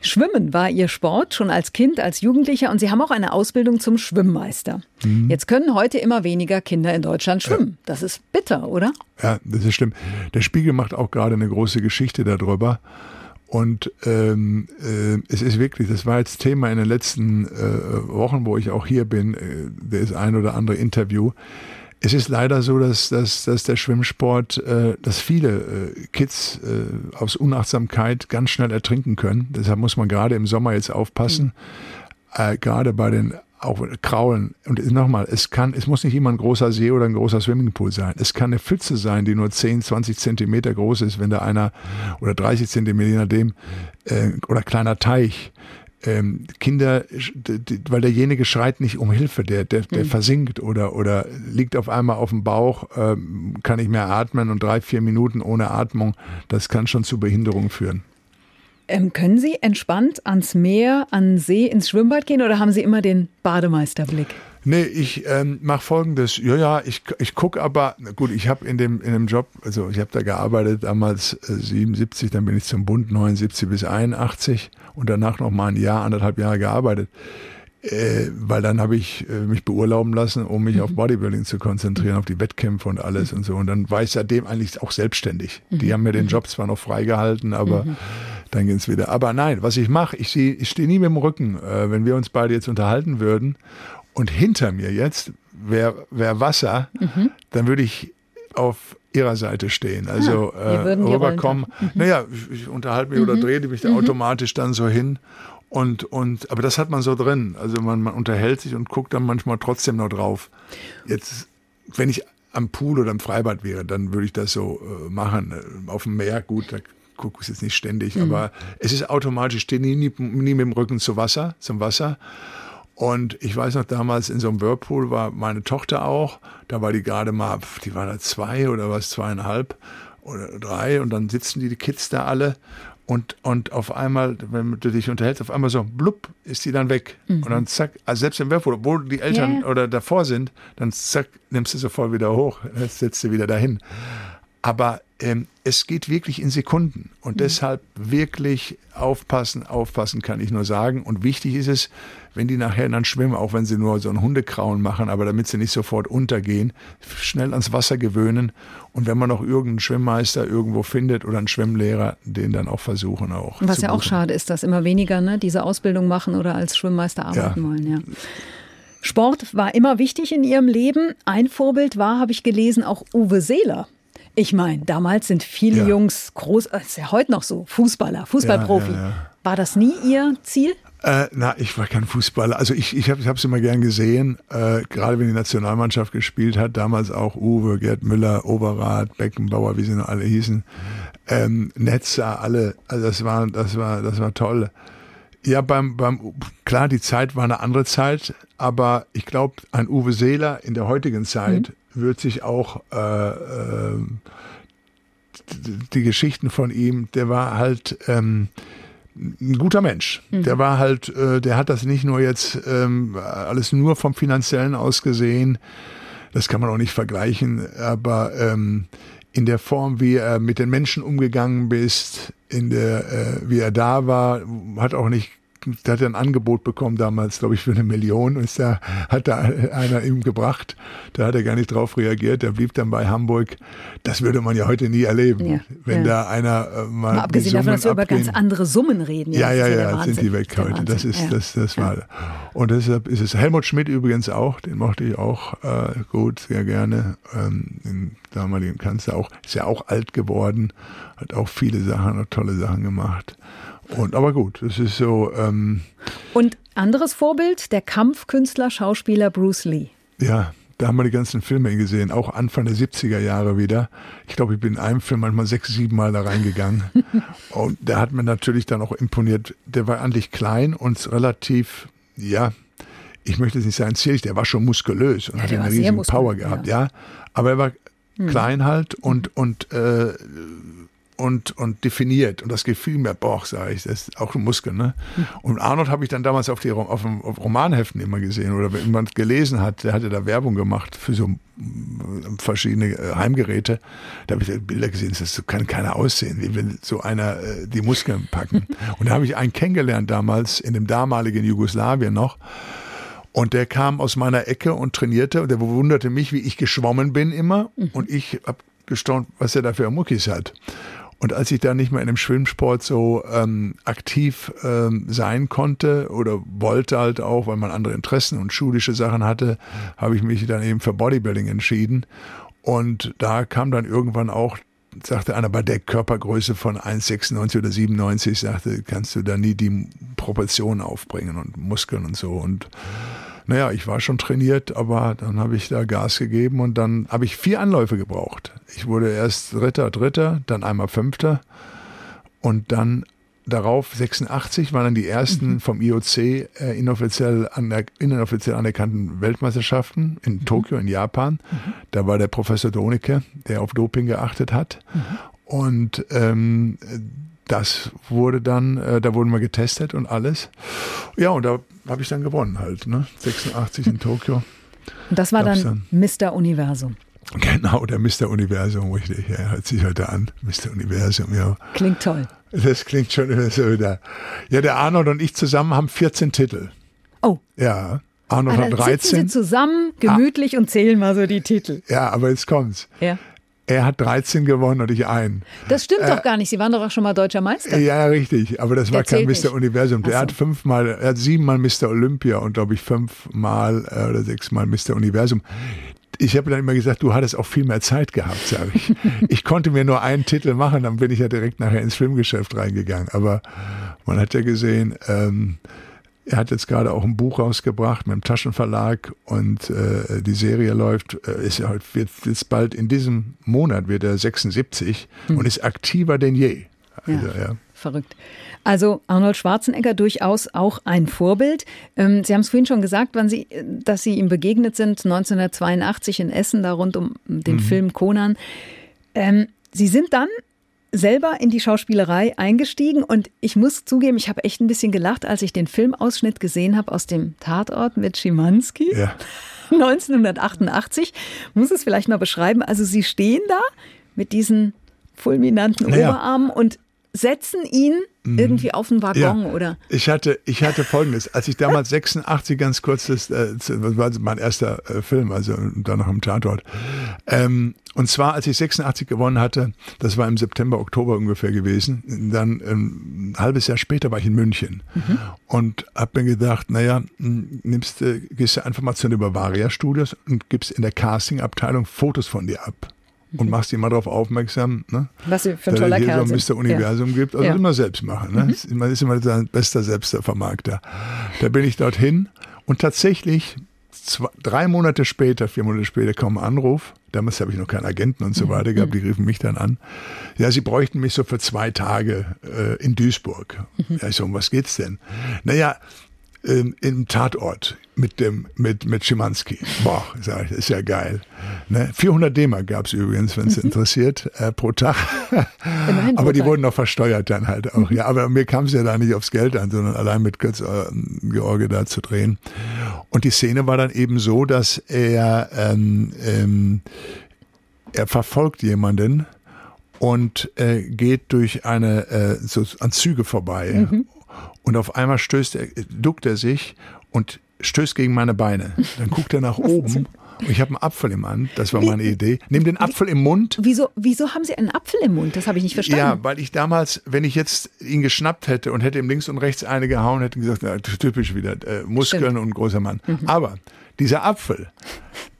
Schwimmen war Ihr Sport schon als Kind, als Jugendlicher und Sie haben auch eine Ausbildung zum Schwimmmeister. Mhm. Jetzt können heute immer weniger Kinder in Deutschland schwimmen. Das ist bitter, oder? Ja, das ist schlimm. Der Spiegel macht auch gerade eine große Geschichte darüber. Und ähm, äh, es ist wirklich, das war jetzt Thema in den letzten äh, Wochen, wo ich auch hier bin, äh, das ein oder andere Interview Es ist leider so, dass, dass, dass der Schwimmsport, äh, dass viele äh, Kids äh, aus Unachtsamkeit ganz schnell ertrinken können. Deshalb muss man gerade im Sommer jetzt aufpassen. Mhm. Äh, gerade bei den auch Kraulen. Und nochmal, es kann, es muss nicht immer ein großer See oder ein großer Swimmingpool sein. Es kann eine Pfütze sein, die nur 10, 20 Zentimeter groß ist, wenn da einer, oder 30 Zentimeter, je nachdem, äh, oder kleiner Teich ähm, Kinder, weil derjenige schreit nicht um Hilfe, der, der, der mhm. versinkt oder, oder liegt auf einmal auf dem Bauch, ähm, kann nicht mehr atmen und drei, vier Minuten ohne Atmung, das kann schon zu Behinderungen führen. Ähm, können Sie entspannt ans Meer, an See, ins Schwimmbad gehen oder haben Sie immer den Bademeisterblick? Nee, ich ähm, mache folgendes. Ja, ja, ich, ich gucke aber, gut, ich habe in dem, in dem Job, also ich habe da gearbeitet, damals äh, 77, dann bin ich zum Bund 79 bis 81 und danach noch mal ein Jahr, anderthalb Jahre gearbeitet. Äh, weil dann habe ich äh, mich beurlauben lassen, um mich mhm. auf Bodybuilding zu konzentrieren, auf die Wettkämpfe und alles mhm. und so. Und dann war ich seitdem eigentlich auch selbstständig. Mhm. Die haben mir den mhm. Job zwar noch freigehalten, aber mhm. dann ging es wieder. Aber nein, was ich mache, ich, ich stehe nie mit dem Rücken. Äh, wenn wir uns beide jetzt unterhalten würden und hinter mir jetzt wäre wär Wasser, mhm. dann würde ich auf ihrer Seite stehen. Also ah, äh, rüberkommen. Mhm. Naja, ich, ich unterhalte mich oder drehe mich da automatisch dann so hin. Und, und, aber das hat man so drin. Also man, man unterhält sich und guckt dann manchmal trotzdem noch drauf. Jetzt, wenn ich am Pool oder im Freibad wäre, dann würde ich das so äh, machen. Auf dem Meer, gut, da gucke ich jetzt nicht ständig, mhm. aber es ist automatisch, ich stehe nie, nie, nie mit dem Rücken zu Wasser, zum Wasser. Und ich weiß noch, damals in so einem Whirlpool war meine Tochter auch. Da war die gerade mal, die war da zwei oder was, zweieinhalb oder drei. Und dann sitzen die, die Kids da alle. Und, und auf einmal, wenn du dich unterhältst, auf einmal so, blub, ist die dann weg. Mhm. Und dann zack, also selbst im Whirlpool, obwohl die Eltern yeah. oder davor sind, dann zack, nimmst du sofort wieder hoch, setzt du wieder dahin. Aber ähm, es geht wirklich in Sekunden und mhm. deshalb wirklich aufpassen, aufpassen kann ich nur sagen. Und wichtig ist es, wenn die nachher dann schwimmen, auch wenn sie nur so einen Hundekrauen machen, aber damit sie nicht sofort untergehen, schnell ans Wasser gewöhnen und wenn man noch irgendeinen Schwimmmeister irgendwo findet oder einen Schwimmlehrer, den dann auch versuchen auch. Was ja auch schade ist, dass immer weniger ne, diese Ausbildung machen oder als Schwimmmeister arbeiten ja. wollen. Ja. Sport war immer wichtig in ihrem Leben. Ein Vorbild war, habe ich gelesen, auch Uwe Seeler. Ich meine, damals sind viele ja. Jungs groß, ist ja heute noch so, Fußballer, Fußballprofi. Ja, ja, War das nie Ihr Ziel? Äh, na, ich war kein Fußballer. Also ich, ich habe es immer gern gesehen, äh, gerade wenn die Nationalmannschaft gespielt hat, damals auch Uwe, Gerd Müller, Oberrath, Beckenbauer, wie sie noch alle hießen, ähm, Netzer, alle, also das war, das war, das war toll. Ja, beim, beim, klar, die Zeit war eine andere Zeit, aber ich glaube, ein Uwe Seeler in der heutigen Zeit mhm wird sich auch äh, äh, die Geschichten von ihm, der war halt ähm, ein guter Mensch. Mhm. Der war halt, äh, der hat das nicht nur jetzt ähm, alles nur vom Finanziellen aus gesehen, das kann man auch nicht vergleichen, aber ähm, in der Form, wie er mit den Menschen umgegangen bist, in der, äh, wie er da war, hat auch nicht der hat ein Angebot bekommen damals, glaube ich, für eine Million. Ist da, hat da einer ihm gebracht. Da hat er gar nicht drauf reagiert. Der blieb dann bei Hamburg. Das würde man ja heute nie erleben. Ja, wenn ja. da einer äh, mal. mal abgesehen davon, dass wir über ganz andere Summen reden. Ja, ja, ja, ja sind die weg heute. Das ist, das, das war. Und deshalb ist es Helmut Schmidt übrigens auch. Den mochte ich auch äh, gut, sehr gerne. Ähm, den damaligen Kanzler auch. Ist ja auch alt geworden. Hat auch viele Sachen, tolle Sachen gemacht. Und, aber gut, es ist so. Ähm, Und anderes Vorbild, der Kampfkünstler, Schauspieler Bruce Lee. Ja, da haben wir die ganzen Filme gesehen, auch Anfang der 70er Jahre wieder. Ich glaube, ich bin in einem Film manchmal sechs, sieben Mal da reingegangen. und der hat mir natürlich dann auch imponiert. Der war eigentlich klein und relativ, ja, ich möchte es nicht sagen zierlich, der war schon muskulös und ja, hatte eine riesige Power gehabt, ja. ja. Aber er war hm. klein halt und, und äh, und, und definiert. Und das gefiel mir, boah, sage ich, das ist auch ein Muskel. Ne? Und Arnold habe ich dann damals auf, die, auf, auf Romanheften immer gesehen oder wenn jemand gelesen hat, der hatte da Werbung gemacht für so verschiedene äh, Heimgeräte. Da habe ich Bilder gesehen, das kann keiner aussehen, wie will so einer äh, die Muskeln packen. Und da habe ich einen kennengelernt damals in dem damaligen Jugoslawien noch. Und der kam aus meiner Ecke und trainierte und der bewunderte mich, wie ich geschwommen bin immer. Mhm. Und ich habe gestaunt, was er da für Muckis hat. Und als ich da nicht mehr in dem Schwimmsport so ähm, aktiv ähm, sein konnte oder wollte halt auch, weil man andere Interessen und schulische Sachen hatte, habe ich mich dann eben für Bodybuilding entschieden. Und da kam dann irgendwann auch sagte einer bei der Körpergröße von 1,96 oder 97, sagte, kannst du da nie die Proportionen aufbringen und Muskeln und so. Und naja, ich war schon trainiert, aber dann habe ich da Gas gegeben und dann habe ich vier Anläufe gebraucht. Ich wurde erst Dritter, Dritter, dann einmal Fünfter und dann darauf 86 waren dann die ersten mhm. vom IOC äh, inoffiziell, aner inoffiziell anerkannten Weltmeisterschaften in mhm. Tokio, in Japan. Mhm. Da war der Professor Donike, der auf Doping geachtet hat. Mhm. Und ähm, das wurde dann, äh, da wurden wir getestet und alles. Ja, und da habe ich dann gewonnen halt, ne? 86 in Tokio. Und das war dann, dann Mr. Universum. Genau, der Mr. Universum, richtig. Er hört sich heute an. Mr. Universum, ja. Klingt toll. Das klingt schon immer so wieder. Ja, der Arnold und ich zusammen haben 14 Titel. Oh. Ja. Arnold hat 13. Sitzen Sie zusammen, gemütlich ah. und zählen mal so die Titel. Ja, aber jetzt kommt's. Ja. Er hat 13 gewonnen und ich einen. Das stimmt äh, doch gar nicht. Sie waren doch auch schon mal deutscher Meister. Ja, richtig. Aber das Der war kein Mr. Nicht. Universum. Der so. hat fünfmal, er hat siebenmal Mr. Olympia und glaube ich fünfmal äh, oder sechsmal Mr. Universum. Ich habe dann immer gesagt, du hattest auch viel mehr Zeit gehabt, sage ich. ich konnte mir nur einen Titel machen, dann bin ich ja direkt nachher ins Filmgeschäft reingegangen. Aber man hat ja gesehen, ähm, er hat jetzt gerade auch ein Buch rausgebracht mit dem Taschenverlag und äh, die Serie läuft, äh, ist ja heute, wird jetzt bald in diesem Monat wird er 76 hm. und ist aktiver denn je. Also, ja, ja. Verrückt. Also Arnold Schwarzenegger durchaus auch ein Vorbild. Ähm, Sie haben es vorhin schon gesagt, wann Sie, dass Sie ihm begegnet sind, 1982 in Essen, da rund um den mhm. Film Conan. Ähm, Sie sind dann selber in die Schauspielerei eingestiegen und ich muss zugeben, ich habe echt ein bisschen gelacht, als ich den Filmausschnitt gesehen habe aus dem Tatort mit Schimanski. Ja. 1988. Muss es vielleicht mal beschreiben. Also Sie stehen da mit diesen fulminanten naja. Oberarmen und setzen ihn mhm. irgendwie auf den Waggon ja, oder? Ich hatte, ich hatte folgendes, als ich damals 86 ganz kurz, das, äh, das war mein erster äh, Film, also dann noch im Tatort. Ähm, und zwar, als ich 86 gewonnen hatte, das war im September, Oktober ungefähr gewesen, dann ähm, ein halbes Jahr später war ich in München mhm. und habe mir gedacht, naja, nimmst, äh, gehst du einfach mal zu den Bavaria Studios und gibst in der Casting-Abteilung Fotos von dir ab und machst mal darauf aufmerksam, ne? was sie für ein toller Kerl so ein Mr. Universum ja. gibt. Also ja. immer selbst machen. Ne? Mhm. Man ist immer sein bester Selbstvermarkter. Da bin ich dorthin und tatsächlich zwei, drei Monate später, vier Monate später kam ein Anruf. Damals habe ich noch keinen Agenten und so mhm. weiter gehabt. Die riefen mich dann an. Ja, sie bräuchten mich so für zwei Tage äh, in Duisburg. Mhm. Ja, ich so, um was geht's denn? Naja, ähm, im Tatort mit dem mit mit Schimanski. Boah, sag ich, ist ja geil. Ne? 400 D-Mark gab es übrigens, wenn es mhm. interessiert, äh, pro Tag. aber die wurden noch versteuert dann halt auch. Mhm. Ja, aber mir kam es ja da nicht aufs Geld an, sondern allein mit Götz äh, George da zu drehen. Und die Szene war dann eben so, dass er ähm, ähm, er verfolgt jemanden und äh, geht durch eine äh, so an Züge vorbei. Mhm. Und auf einmal stößt er, duckt er sich und stößt gegen meine Beine. Dann guckt er nach oben. Ich habe einen Apfel im Mund, das war meine Idee. Nimm den Apfel im Mund. Wieso, wieso haben Sie einen Apfel im Mund? Das habe ich nicht verstanden. Ja, weil ich damals, wenn ich jetzt ihn geschnappt hätte und hätte ihm links und rechts eine gehauen, hätte gesagt, na, typisch wieder, äh, Muskeln Stimmt. und großer Mann. Mhm. Aber dieser Apfel,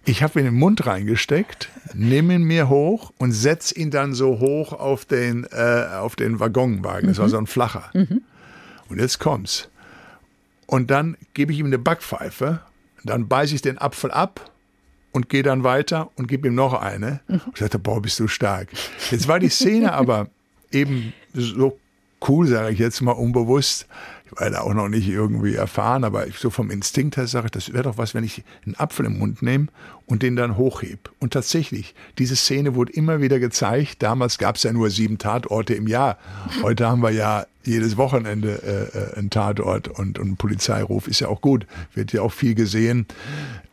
ich habe ihn in den Mund reingesteckt, nehme ihn mir hoch und setze ihn dann so hoch auf den, äh, auf den Waggonwagen. Das mhm. war so ein flacher. Mhm. Und jetzt kommt's. Und dann gebe ich ihm eine Backpfeife, dann beiße ich den Apfel ab und gehe dann weiter und gebe ihm noch eine. Und ich sagte, boah, bist du stark. Jetzt war die Szene aber eben so cool, sage ich jetzt mal unbewusst, ich war da auch noch nicht irgendwie erfahren, aber so vom Instinkt her sage ich, das wäre doch was, wenn ich einen Apfel im Mund nehme und den dann hochhebe. Und tatsächlich, diese Szene wurde immer wieder gezeigt. Damals gab es ja nur sieben Tatorte im Jahr. Heute haben wir ja jedes Wochenende äh, äh einen Tatort und, und ein Polizeiruf ist ja auch gut. Wird ja auch viel gesehen.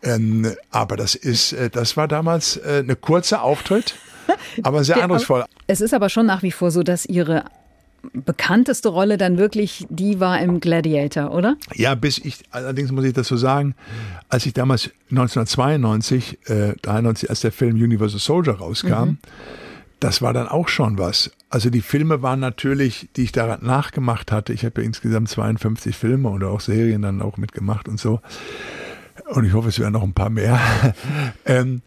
Ähm, aber das ist, äh, das war damals äh, eine kurze Auftritt, aber sehr eindrucksvoll. Es ist aber schon nach wie vor so, dass Ihre bekannteste Rolle dann wirklich die war im Gladiator, oder? Ja, bis ich, allerdings muss ich dazu sagen, als ich damals 1992, äh, 93, als der Film Universal Soldier rauskam, mhm. Das war dann auch schon was. Also die Filme waren natürlich, die ich daran nachgemacht hatte. Ich habe ja insgesamt 52 Filme oder auch Serien dann auch mitgemacht und so. Und ich hoffe, es werden noch ein paar mehr. ähm,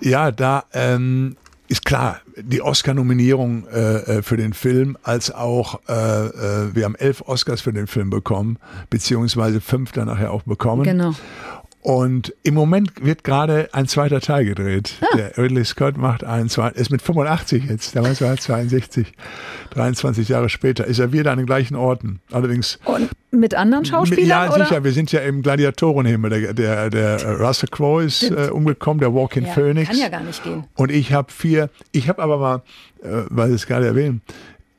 ja, da ähm, ist klar, die Oscar-Nominierung äh, äh, für den Film, als auch äh, äh, wir haben elf Oscars für den Film bekommen, beziehungsweise fünf dann nachher auch bekommen. Genau. Und im Moment wird gerade ein zweiter Teil gedreht. Ah. Der Ridley Scott macht einen zweiten, ist mit 85 jetzt, damals war er 62, 23 Jahre später, ist er wieder an den gleichen Orten. Allerdings. Und mit anderen Schauspielern? Ja, oder? sicher. Wir sind ja im Gladiatorenhimmel. Der, der, der Russell Crowe ist äh, umgekommen, der Walking ja, Phoenix. Kann ja gar nicht gehen. Und ich habe vier, ich habe aber mal, äh, weil Sie es gerade erwähnen,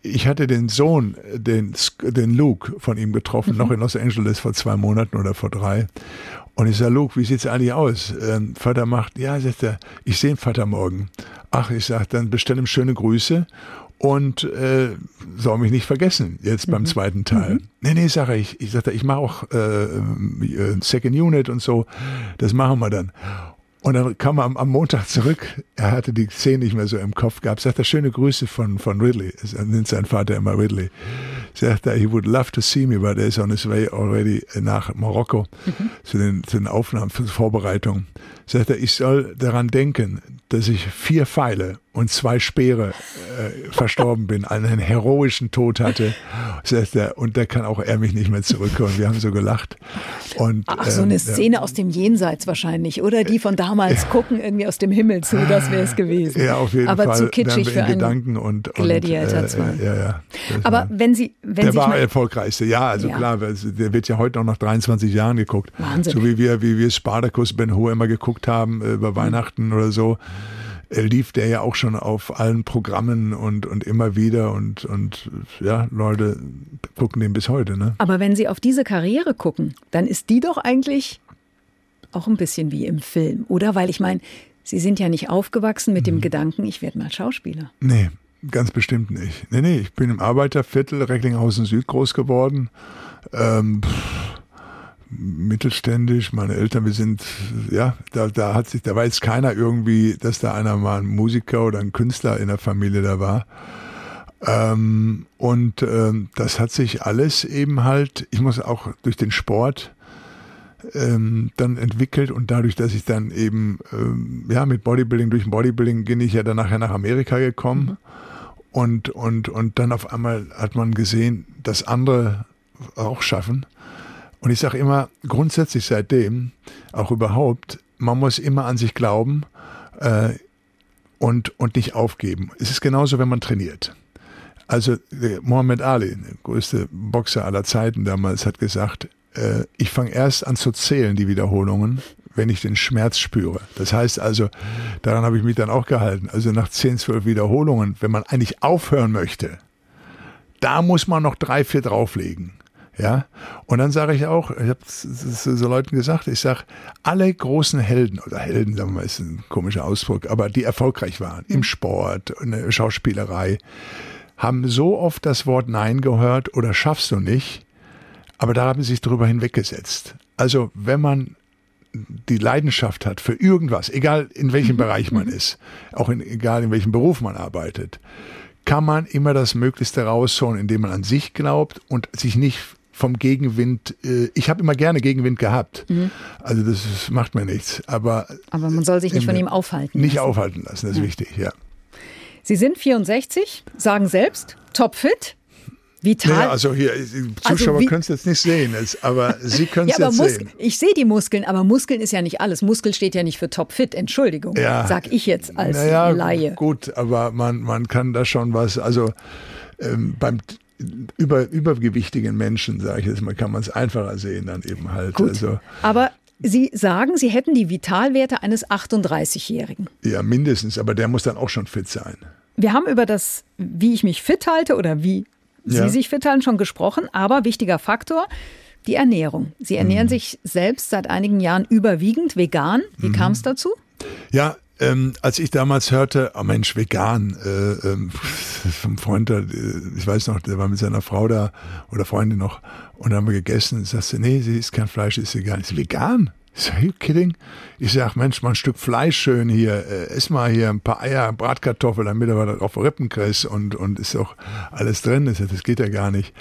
ich hatte den Sohn, den, den Luke von ihm getroffen, mhm. noch in Los Angeles vor zwei Monaten oder vor drei. Und ich sage, Luke, wie sieht's eigentlich aus? Ähm, Vater macht, ja, sagt er, ich sehe den Vater morgen. Ach, ich sage, dann bestell ihm schöne Grüße und äh, soll mich nicht vergessen, jetzt mhm. beim zweiten Teil. Mhm. Nee, nee, sage ich. Ich sagte, ich mache auch äh, äh, Second Unit und so. Das machen wir dann. Und dann kam er am, am, Montag zurück. Er hatte die Szene nicht mehr so im Kopf gehabt. Sagt er, schöne Grüße von, von Ridley. Er nennt sein Vater immer Ridley. Sagt er, he would love to see me, but he's on his way already nach Marokko mhm. zu, den, zu den Aufnahmen, für Vorbereitungen. Sagt er, ich soll daran denken, dass ich vier Pfeile und zwei Speere äh, verstorben bin, einen heroischen Tod hatte. Sagt er, und da kann auch er mich nicht mehr zurückkommen. Wir haben so gelacht. Und, Ach, so eine ähm, Szene ja, aus dem Jenseits wahrscheinlich, oder? Die von damals äh, gucken irgendwie aus dem Himmel zu, das wäre es gewesen. Ja, auf jeden Aber Fall. zu kitschig für einen Gedanken und, Gladiator 2. Äh, ja, ja. Aber wenn Sie, der war erfolgreichste, ja, also ja. klar, der wird ja heute noch nach 23 Jahren geguckt. Wahnsinn. So wie wir, wie wir Spartacus Ben Hur immer geguckt haben äh, über Weihnachten mhm. oder so lief der ja auch schon auf allen Programmen und, und immer wieder und, und ja, Leute gucken den bis heute. Ne? Aber wenn Sie auf diese Karriere gucken, dann ist die doch eigentlich auch ein bisschen wie im Film, oder? Weil ich meine, Sie sind ja nicht aufgewachsen mit dem mhm. Gedanken, ich werde mal Schauspieler. Nee, ganz bestimmt nicht. Nee, nee, ich bin im Arbeiterviertel Recklinghausen Süd groß geworden. Ähm, mittelständisch. Meine Eltern, wir sind, ja, da, da hat sich, da war jetzt keiner irgendwie, dass da einer mal ein Musiker oder ein Künstler in der Familie da war. Ähm, und ähm, das hat sich alles eben halt, ich muss auch durch den Sport ähm, dann entwickelt und dadurch, dass ich dann eben, ähm, ja, mit Bodybuilding, durch Bodybuilding bin ich ja dann nachher nach Amerika gekommen. Mhm. Und, und, und dann auf einmal hat man gesehen, dass andere auch schaffen. Und ich sage immer, grundsätzlich seitdem, auch überhaupt, man muss immer an sich glauben äh, und, und nicht aufgeben. Es ist genauso, wenn man trainiert. Also Muhammad Ali, der größte Boxer aller Zeiten damals, hat gesagt, äh, ich fange erst an zu zählen, die Wiederholungen, wenn ich den Schmerz spüre. Das heißt also, daran habe ich mich dann auch gehalten. Also nach 10, 12 Wiederholungen, wenn man eigentlich aufhören möchte, da muss man noch drei, vier drauflegen. Ja, und dann sage ich auch, ich habe so Leuten gesagt, ich sage, alle großen Helden oder Helden, sagen wir mal, ist ein komischer Ausdruck, aber die erfolgreich waren im Sport, in der Schauspielerei, haben so oft das Wort Nein gehört oder schaffst du nicht, aber da haben sie sich drüber hinweggesetzt. Also wenn man die Leidenschaft hat für irgendwas, egal in welchem mhm. Bereich man mhm. ist, auch in, egal in welchem Beruf man arbeitet, kann man immer das Möglichste rausholen, indem man an sich glaubt und sich nicht vom Gegenwind, äh, ich habe immer gerne Gegenwind gehabt. Mhm. Also das macht mir nichts. Aber, aber man soll sich nicht von ihm aufhalten Nicht lassen. aufhalten lassen, das ist ja. wichtig, ja. Sie sind 64, sagen selbst, topfit. Vital. Naja, also hier, Zuschauer also können es jetzt nicht sehen, aber Sie können es ja, jetzt Mus sehen. Ich sehe die Muskeln, aber Muskeln ist ja nicht alles. Muskel steht ja nicht für topfit, Entschuldigung, ja. sag ich jetzt als naja, Laie. Gut, aber man, man kann da schon was, also ähm, beim über, übergewichtigen Menschen, sage ich jetzt mal, kann man es einfacher sehen dann eben halt. Gut, also, aber Sie sagen, Sie hätten die Vitalwerte eines 38-Jährigen. Ja, mindestens, aber der muss dann auch schon fit sein. Wir haben über das, wie ich mich fit halte oder wie Sie ja. sich fit halten, schon gesprochen, aber wichtiger Faktor, die Ernährung. Sie ernähren mhm. sich selbst seit einigen Jahren überwiegend vegan. Wie mhm. kam es dazu? Ja, ähm, als ich damals hörte, oh Mensch, vegan, äh, ähm, vom Freund da, ich weiß noch, der war mit seiner Frau da oder Freundin noch und haben wir gegessen und sagte, nee, sie isst kein Fleisch, ist vegan. Ist vegan? Ich sage, you kidding? Ich sage, Mensch, mal ein Stück Fleisch schön hier, äh, iss mal hier ein paar Eier, Bratkartoffeln, damit du was drauf Rippen kriegst und, und ist auch alles drin. Ich sag, das geht ja gar nicht.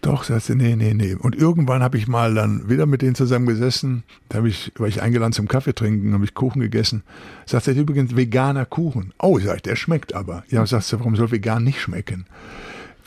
Doch, sagte sie, nee, nee, nee. Und irgendwann habe ich mal dann wieder mit denen zusammen gesessen. Da habe ich, war ich eingeladen zum Kaffee trinken, habe ich Kuchen gegessen. Sagt er übrigens veganer Kuchen. Oh, sag ich, der schmeckt aber. Ja, sagt sie, warum soll vegan nicht schmecken?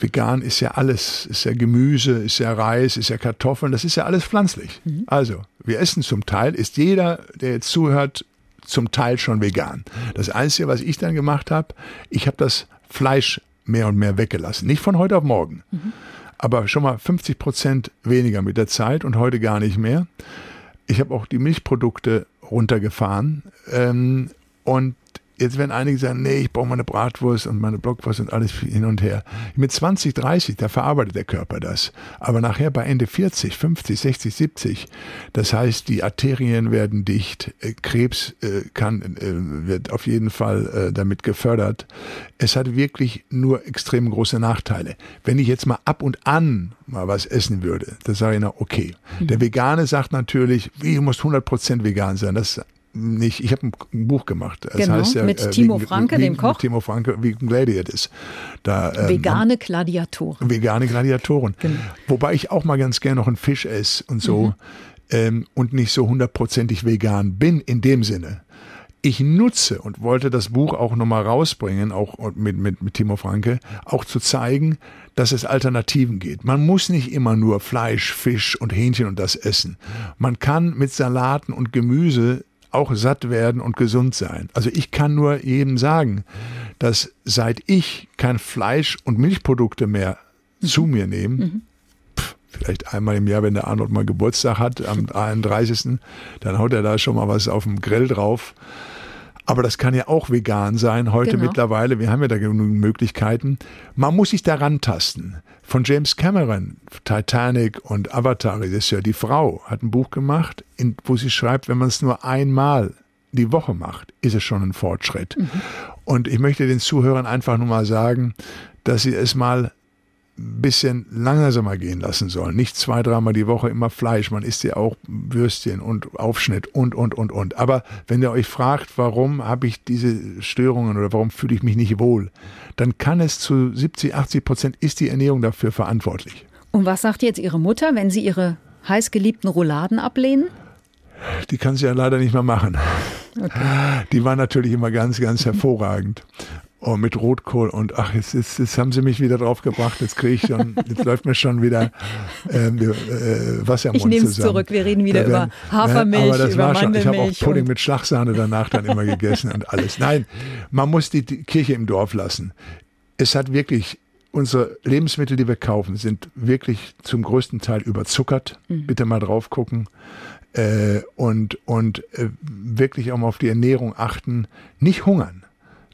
Vegan ist ja alles, ist ja Gemüse, ist ja Reis, ist ja Kartoffeln, das ist ja alles pflanzlich. Mhm. Also, wir essen zum Teil, ist jeder, der jetzt zuhört, zum Teil schon vegan. Das Einzige, was ich dann gemacht habe, ich habe das Fleisch mehr und mehr weggelassen. Nicht von heute auf morgen. Mhm aber schon mal 50 Prozent weniger mit der Zeit und heute gar nicht mehr. Ich habe auch die Milchprodukte runtergefahren ähm, und Jetzt werden einige sagen, nee, ich brauche meine Bratwurst und meine Blockwurst und alles hin und her. Mit 20, 30, da verarbeitet der Körper das. Aber nachher bei Ende 40, 50, 60, 70, das heißt, die Arterien werden dicht, äh, Krebs äh, kann, äh, wird auf jeden Fall damit gefördert. Es hat wirklich nur extrem große Nachteile. Wenn ich jetzt mal ab und an mal was essen würde, dann sage ich, na, okay. Der mhm. Vegane sagt natürlich, wie, du musst 100% vegan sein. Das nicht, ich habe ein Buch gemacht. Das genau, heißt ja, mit äh, Timo Franke, wie, dem Koch. Mit Timo Franke, wie Gladiators. Da, ähm, vegane Gladiatoren. Vegane Gladiatoren. Genau. Wobei ich auch mal ganz gerne noch einen Fisch esse und so. Mhm. Ähm, und nicht so hundertprozentig vegan bin in dem Sinne. Ich nutze und wollte das Buch auch nochmal rausbringen, auch mit, mit, mit Timo Franke, auch zu zeigen, dass es Alternativen geht. Man muss nicht immer nur Fleisch, Fisch und Hähnchen und das essen. Man kann mit Salaten und Gemüse auch satt werden und gesund sein. Also ich kann nur jedem sagen, dass seit ich kein Fleisch und Milchprodukte mehr mhm. zu mir nehme, mhm. vielleicht einmal im Jahr, wenn der Arnold mal Geburtstag hat, am 31., dann haut er da schon mal was auf dem Grill drauf. Aber das kann ja auch vegan sein heute genau. mittlerweile. Wir haben ja da genügend Möglichkeiten. Man muss sich daran tasten. Von James Cameron, Titanic und Avatar, das ist ja die Frau, hat ein Buch gemacht, in, wo sie schreibt, wenn man es nur einmal die Woche macht, ist es schon ein Fortschritt. Mhm. Und ich möchte den Zuhörern einfach nur mal sagen, dass sie es mal bisschen langsamer gehen lassen sollen. Nicht zwei, dreimal die Woche immer Fleisch. Man isst ja auch Würstchen und Aufschnitt und, und, und, und. Aber wenn ihr euch fragt, warum habe ich diese Störungen oder warum fühle ich mich nicht wohl, dann kann es zu 70, 80 Prozent ist die Ernährung dafür verantwortlich. Und was sagt jetzt Ihre Mutter, wenn Sie Ihre heißgeliebten Rouladen ablehnen? Die kann sie ja leider nicht mehr machen. Okay. Die war natürlich immer ganz, ganz hervorragend. Oh, mit Rotkohl und ach, jetzt, jetzt, jetzt haben sie mich wieder drauf gebracht, jetzt kriege ich schon, jetzt läuft mir schon wieder ähm, äh, Wasser im Ich nehme es zurück, wir reden wieder werden, über Hafermilch, aber das über war schon, Ich habe auch Pudding mit Schlagsahne danach dann immer gegessen und alles. Nein, man muss die, die Kirche im Dorf lassen. Es hat wirklich unsere Lebensmittel, die wir kaufen, sind wirklich zum größten Teil überzuckert. Mhm. Bitte mal drauf gucken. Äh, und und äh, wirklich auch mal auf die Ernährung achten. Nicht hungern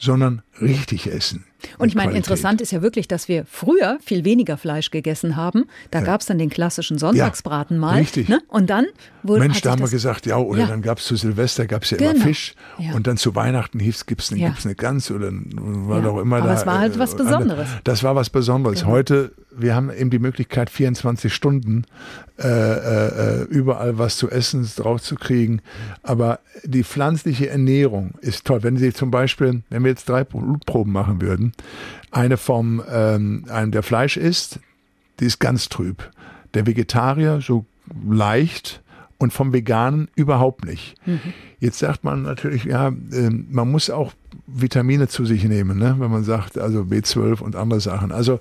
sondern richtig essen. Und ich meine, Qualität. interessant ist ja wirklich, dass wir früher viel weniger Fleisch gegessen haben. Da ja. gab es dann den klassischen Sonntagsbraten ja, mal. Richtig. Ne? Und dann wurde. Mensch, da haben wir gesagt, ja, oder ja. dann gab es zu Silvester gab's ja genau. immer Fisch. Und dann zu Weihnachten gibt es eine, eine Gans oder war auch immer Aber da. es war halt was äh, Besonderes. Das war was Besonderes. Genau. Heute, wir haben eben die Möglichkeit, 24 Stunden äh, äh, überall was zu essen, drauf zu kriegen. Aber die pflanzliche Ernährung ist toll. Wenn Sie zum Beispiel, wenn wir jetzt drei Blutproben machen würden, eine vom, ähm, einem, der Fleisch isst, die ist ganz trüb. Der Vegetarier so leicht und vom Veganen überhaupt nicht. Mhm. Jetzt sagt man natürlich, ja, äh, man muss auch Vitamine zu sich nehmen, ne? wenn man sagt, also B12 und andere Sachen. Also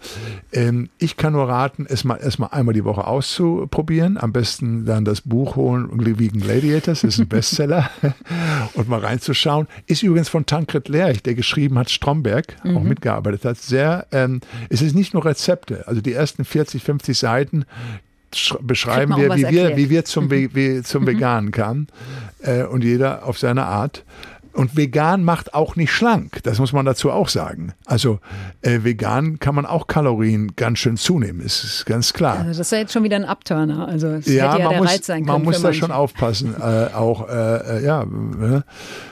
ähm, ich kann nur raten, es mal erstmal einmal die Woche auszuprobieren. Am besten dann das Buch holen, Vegan Gladiators, das ist ein Bestseller, und mal reinzuschauen. Ist übrigens von Tankred Lerch, der geschrieben hat, Stromberg, mhm. auch mitgearbeitet hat. Sehr, ähm, es ist nicht nur Rezepte, also die ersten 40, 50 Seiten, beschreiben wir, wie wir, wie wir zum, mhm. wie, zum mhm. Veganen kamen. Äh, und jeder auf seine Art. Und vegan macht auch nicht schlank, das muss man dazu auch sagen. Also äh, vegan kann man auch Kalorien ganz schön zunehmen, ist ganz klar. Also das ist ja jetzt schon wieder ein Abturner. Also es ja, hätte ja man der muss, Reiz sein können. Man muss da schon aufpassen. Äh, auch äh, äh ja. Ne?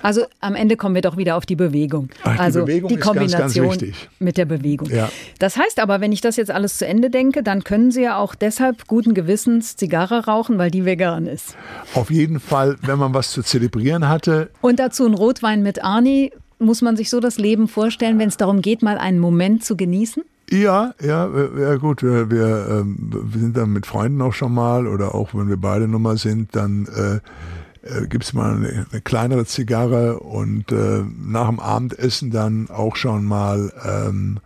Also am Ende kommen wir doch wieder auf die Bewegung. Ach, die also Bewegung die ist ganz, ganz Kombination wichtig. mit der Bewegung. Ja. Das heißt aber, wenn ich das jetzt alles zu Ende denke, dann können Sie ja auch deshalb guten Gewissens Zigarre rauchen, weil die vegan ist. Auf jeden Fall, wenn man was zu zelebrieren hatte, Und dazu ein Rotwein mit Arni. Muss man sich so das Leben vorstellen, wenn es darum geht, mal einen Moment zu genießen? Ja, ja, ja gut, wir, wir, ähm, wir sind dann mit Freunden auch schon mal oder auch wenn wir beide Nummer sind, dann äh, äh, gibt's mal eine, eine kleinere Zigarre und äh, nach dem Abendessen dann auch schon mal, ähm,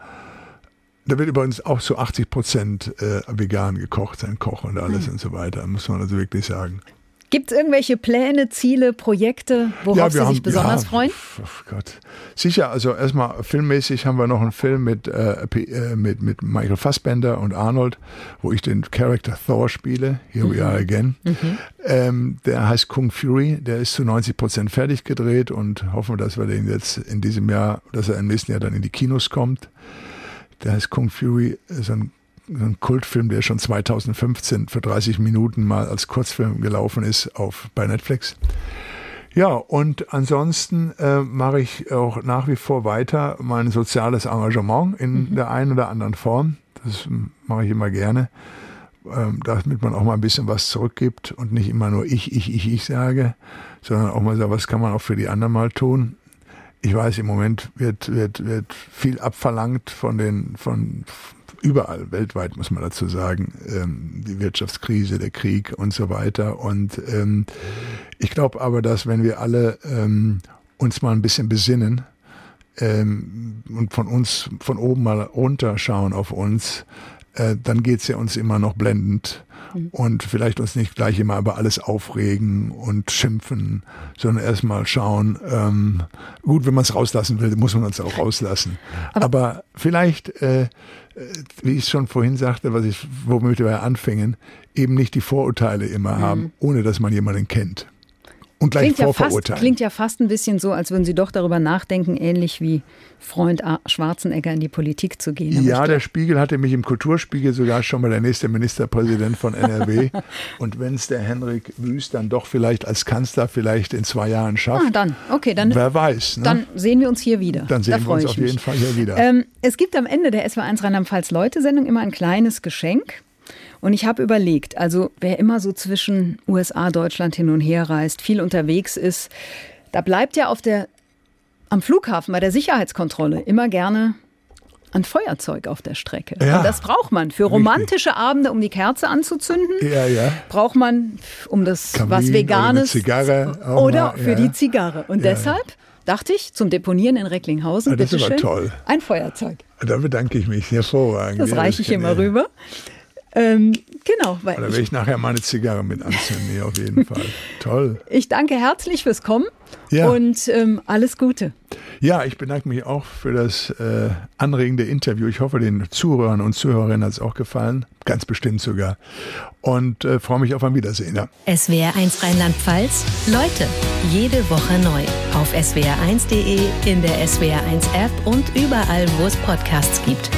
da wird übrigens auch zu 80 Prozent äh, vegan gekocht, sein Koch und alles und so weiter, muss man also wirklich sagen. Gibt es irgendwelche Pläne, Ziele, Projekte, worauf Sie sich besonders ja, freuen? Oh Gott. Sicher, also erstmal filmmäßig haben wir noch einen Film mit, äh, äh, mit, mit Michael Fassbender und Arnold, wo ich den Charakter Thor spiele, Here We Are Again. Ähm, der heißt Kung Fury, der ist zu 90 Prozent fertig gedreht und hoffen, dass wir den jetzt in diesem Jahr, dass er im nächsten Jahr dann in die Kinos kommt. Der heißt Kung Fury, ist ein, ein Kultfilm, der schon 2015 für 30 Minuten mal als Kurzfilm gelaufen ist auf, bei Netflix. Ja, und ansonsten äh, mache ich auch nach wie vor weiter mein soziales Engagement in der einen oder anderen Form. Das mache ich immer gerne, ähm, damit man auch mal ein bisschen was zurückgibt und nicht immer nur ich, ich, ich, ich sage, sondern auch mal sagt, was kann man auch für die anderen mal tun. Ich weiß, im Moment wird, wird, wird viel abverlangt von den, von überall, weltweit muss man dazu sagen, ähm, die Wirtschaftskrise, der Krieg und so weiter. Und ähm, ich glaube aber, dass wenn wir alle ähm, uns mal ein bisschen besinnen ähm, und von uns, von oben mal runterschauen auf uns, äh, dann geht's ja uns immer noch blendend. Und vielleicht uns nicht gleich immer über alles aufregen und schimpfen, sondern erstmal schauen, ähm, gut, wenn man es rauslassen will, muss man es auch rauslassen. Aber, vielleicht, äh, äh, wie ich schon vorhin sagte, was ich, womit wir anfingen, eben nicht die Vorurteile immer haben, ohne dass man jemanden kennt. Und gleich Klingt ja, fast, vorverurteilen. klingt ja fast ein bisschen so, als würden Sie doch darüber nachdenken, ähnlich wie Freund Schwarzenegger in die Politik zu gehen. Ja, der Spiegel hatte mich im Kulturspiegel sogar schon mal der nächste Ministerpräsident von NRW. Und wenn es der Henrik Wüst dann doch vielleicht als Kanzler vielleicht in zwei Jahren schafft, Ah, dann, okay, dann, wer weiß. Ne? dann sehen wir uns hier wieder. Dann da sehen wir freue uns auf mich. jeden Fall hier wieder. Ähm, es gibt am Ende der SW1 Rheinland-Pfalz Leute-Sendung immer ein kleines Geschenk. Und ich habe überlegt, also wer immer so zwischen USA, Deutschland hin und her reist, viel unterwegs ist, da bleibt ja auf der, am Flughafen bei der Sicherheitskontrolle immer gerne ein Feuerzeug auf der Strecke. Ja. Und das braucht man für romantische Abende, um die Kerze anzuzünden. ja, ja. Braucht man, um das Kamin was oder Veganes eine Zigarre oder für ja. die Zigarre. Und Ja, deshalb dachte ich, zum Deponieren in Recklinghausen, Ah, das ist aber bitteschön, toll. ein Feuerzeug. Da bedanke ich mich hervorragend. Das reiche ich immer rüber. Ähm, genau, weil Da werde ich, ich nachher meine Zigarre mit anzünden, ja, auf jeden Fall. Toll. ich danke herzlich fürs Kommen Ja. und ähm, alles Gute. Ja, ich bedanke mich auch für das äh, anregende Interview. Ich hoffe, den Zuhörern und Zuhörerinnen hat es auch gefallen. Ganz bestimmt sogar. Und äh, freue mich auf ein Wiedersehen. Ja. SWR1 Rheinland-Pfalz. Leute, jede Woche neu. Auf swr1.de, in der SWR1 App und überall, wo es Podcasts gibt.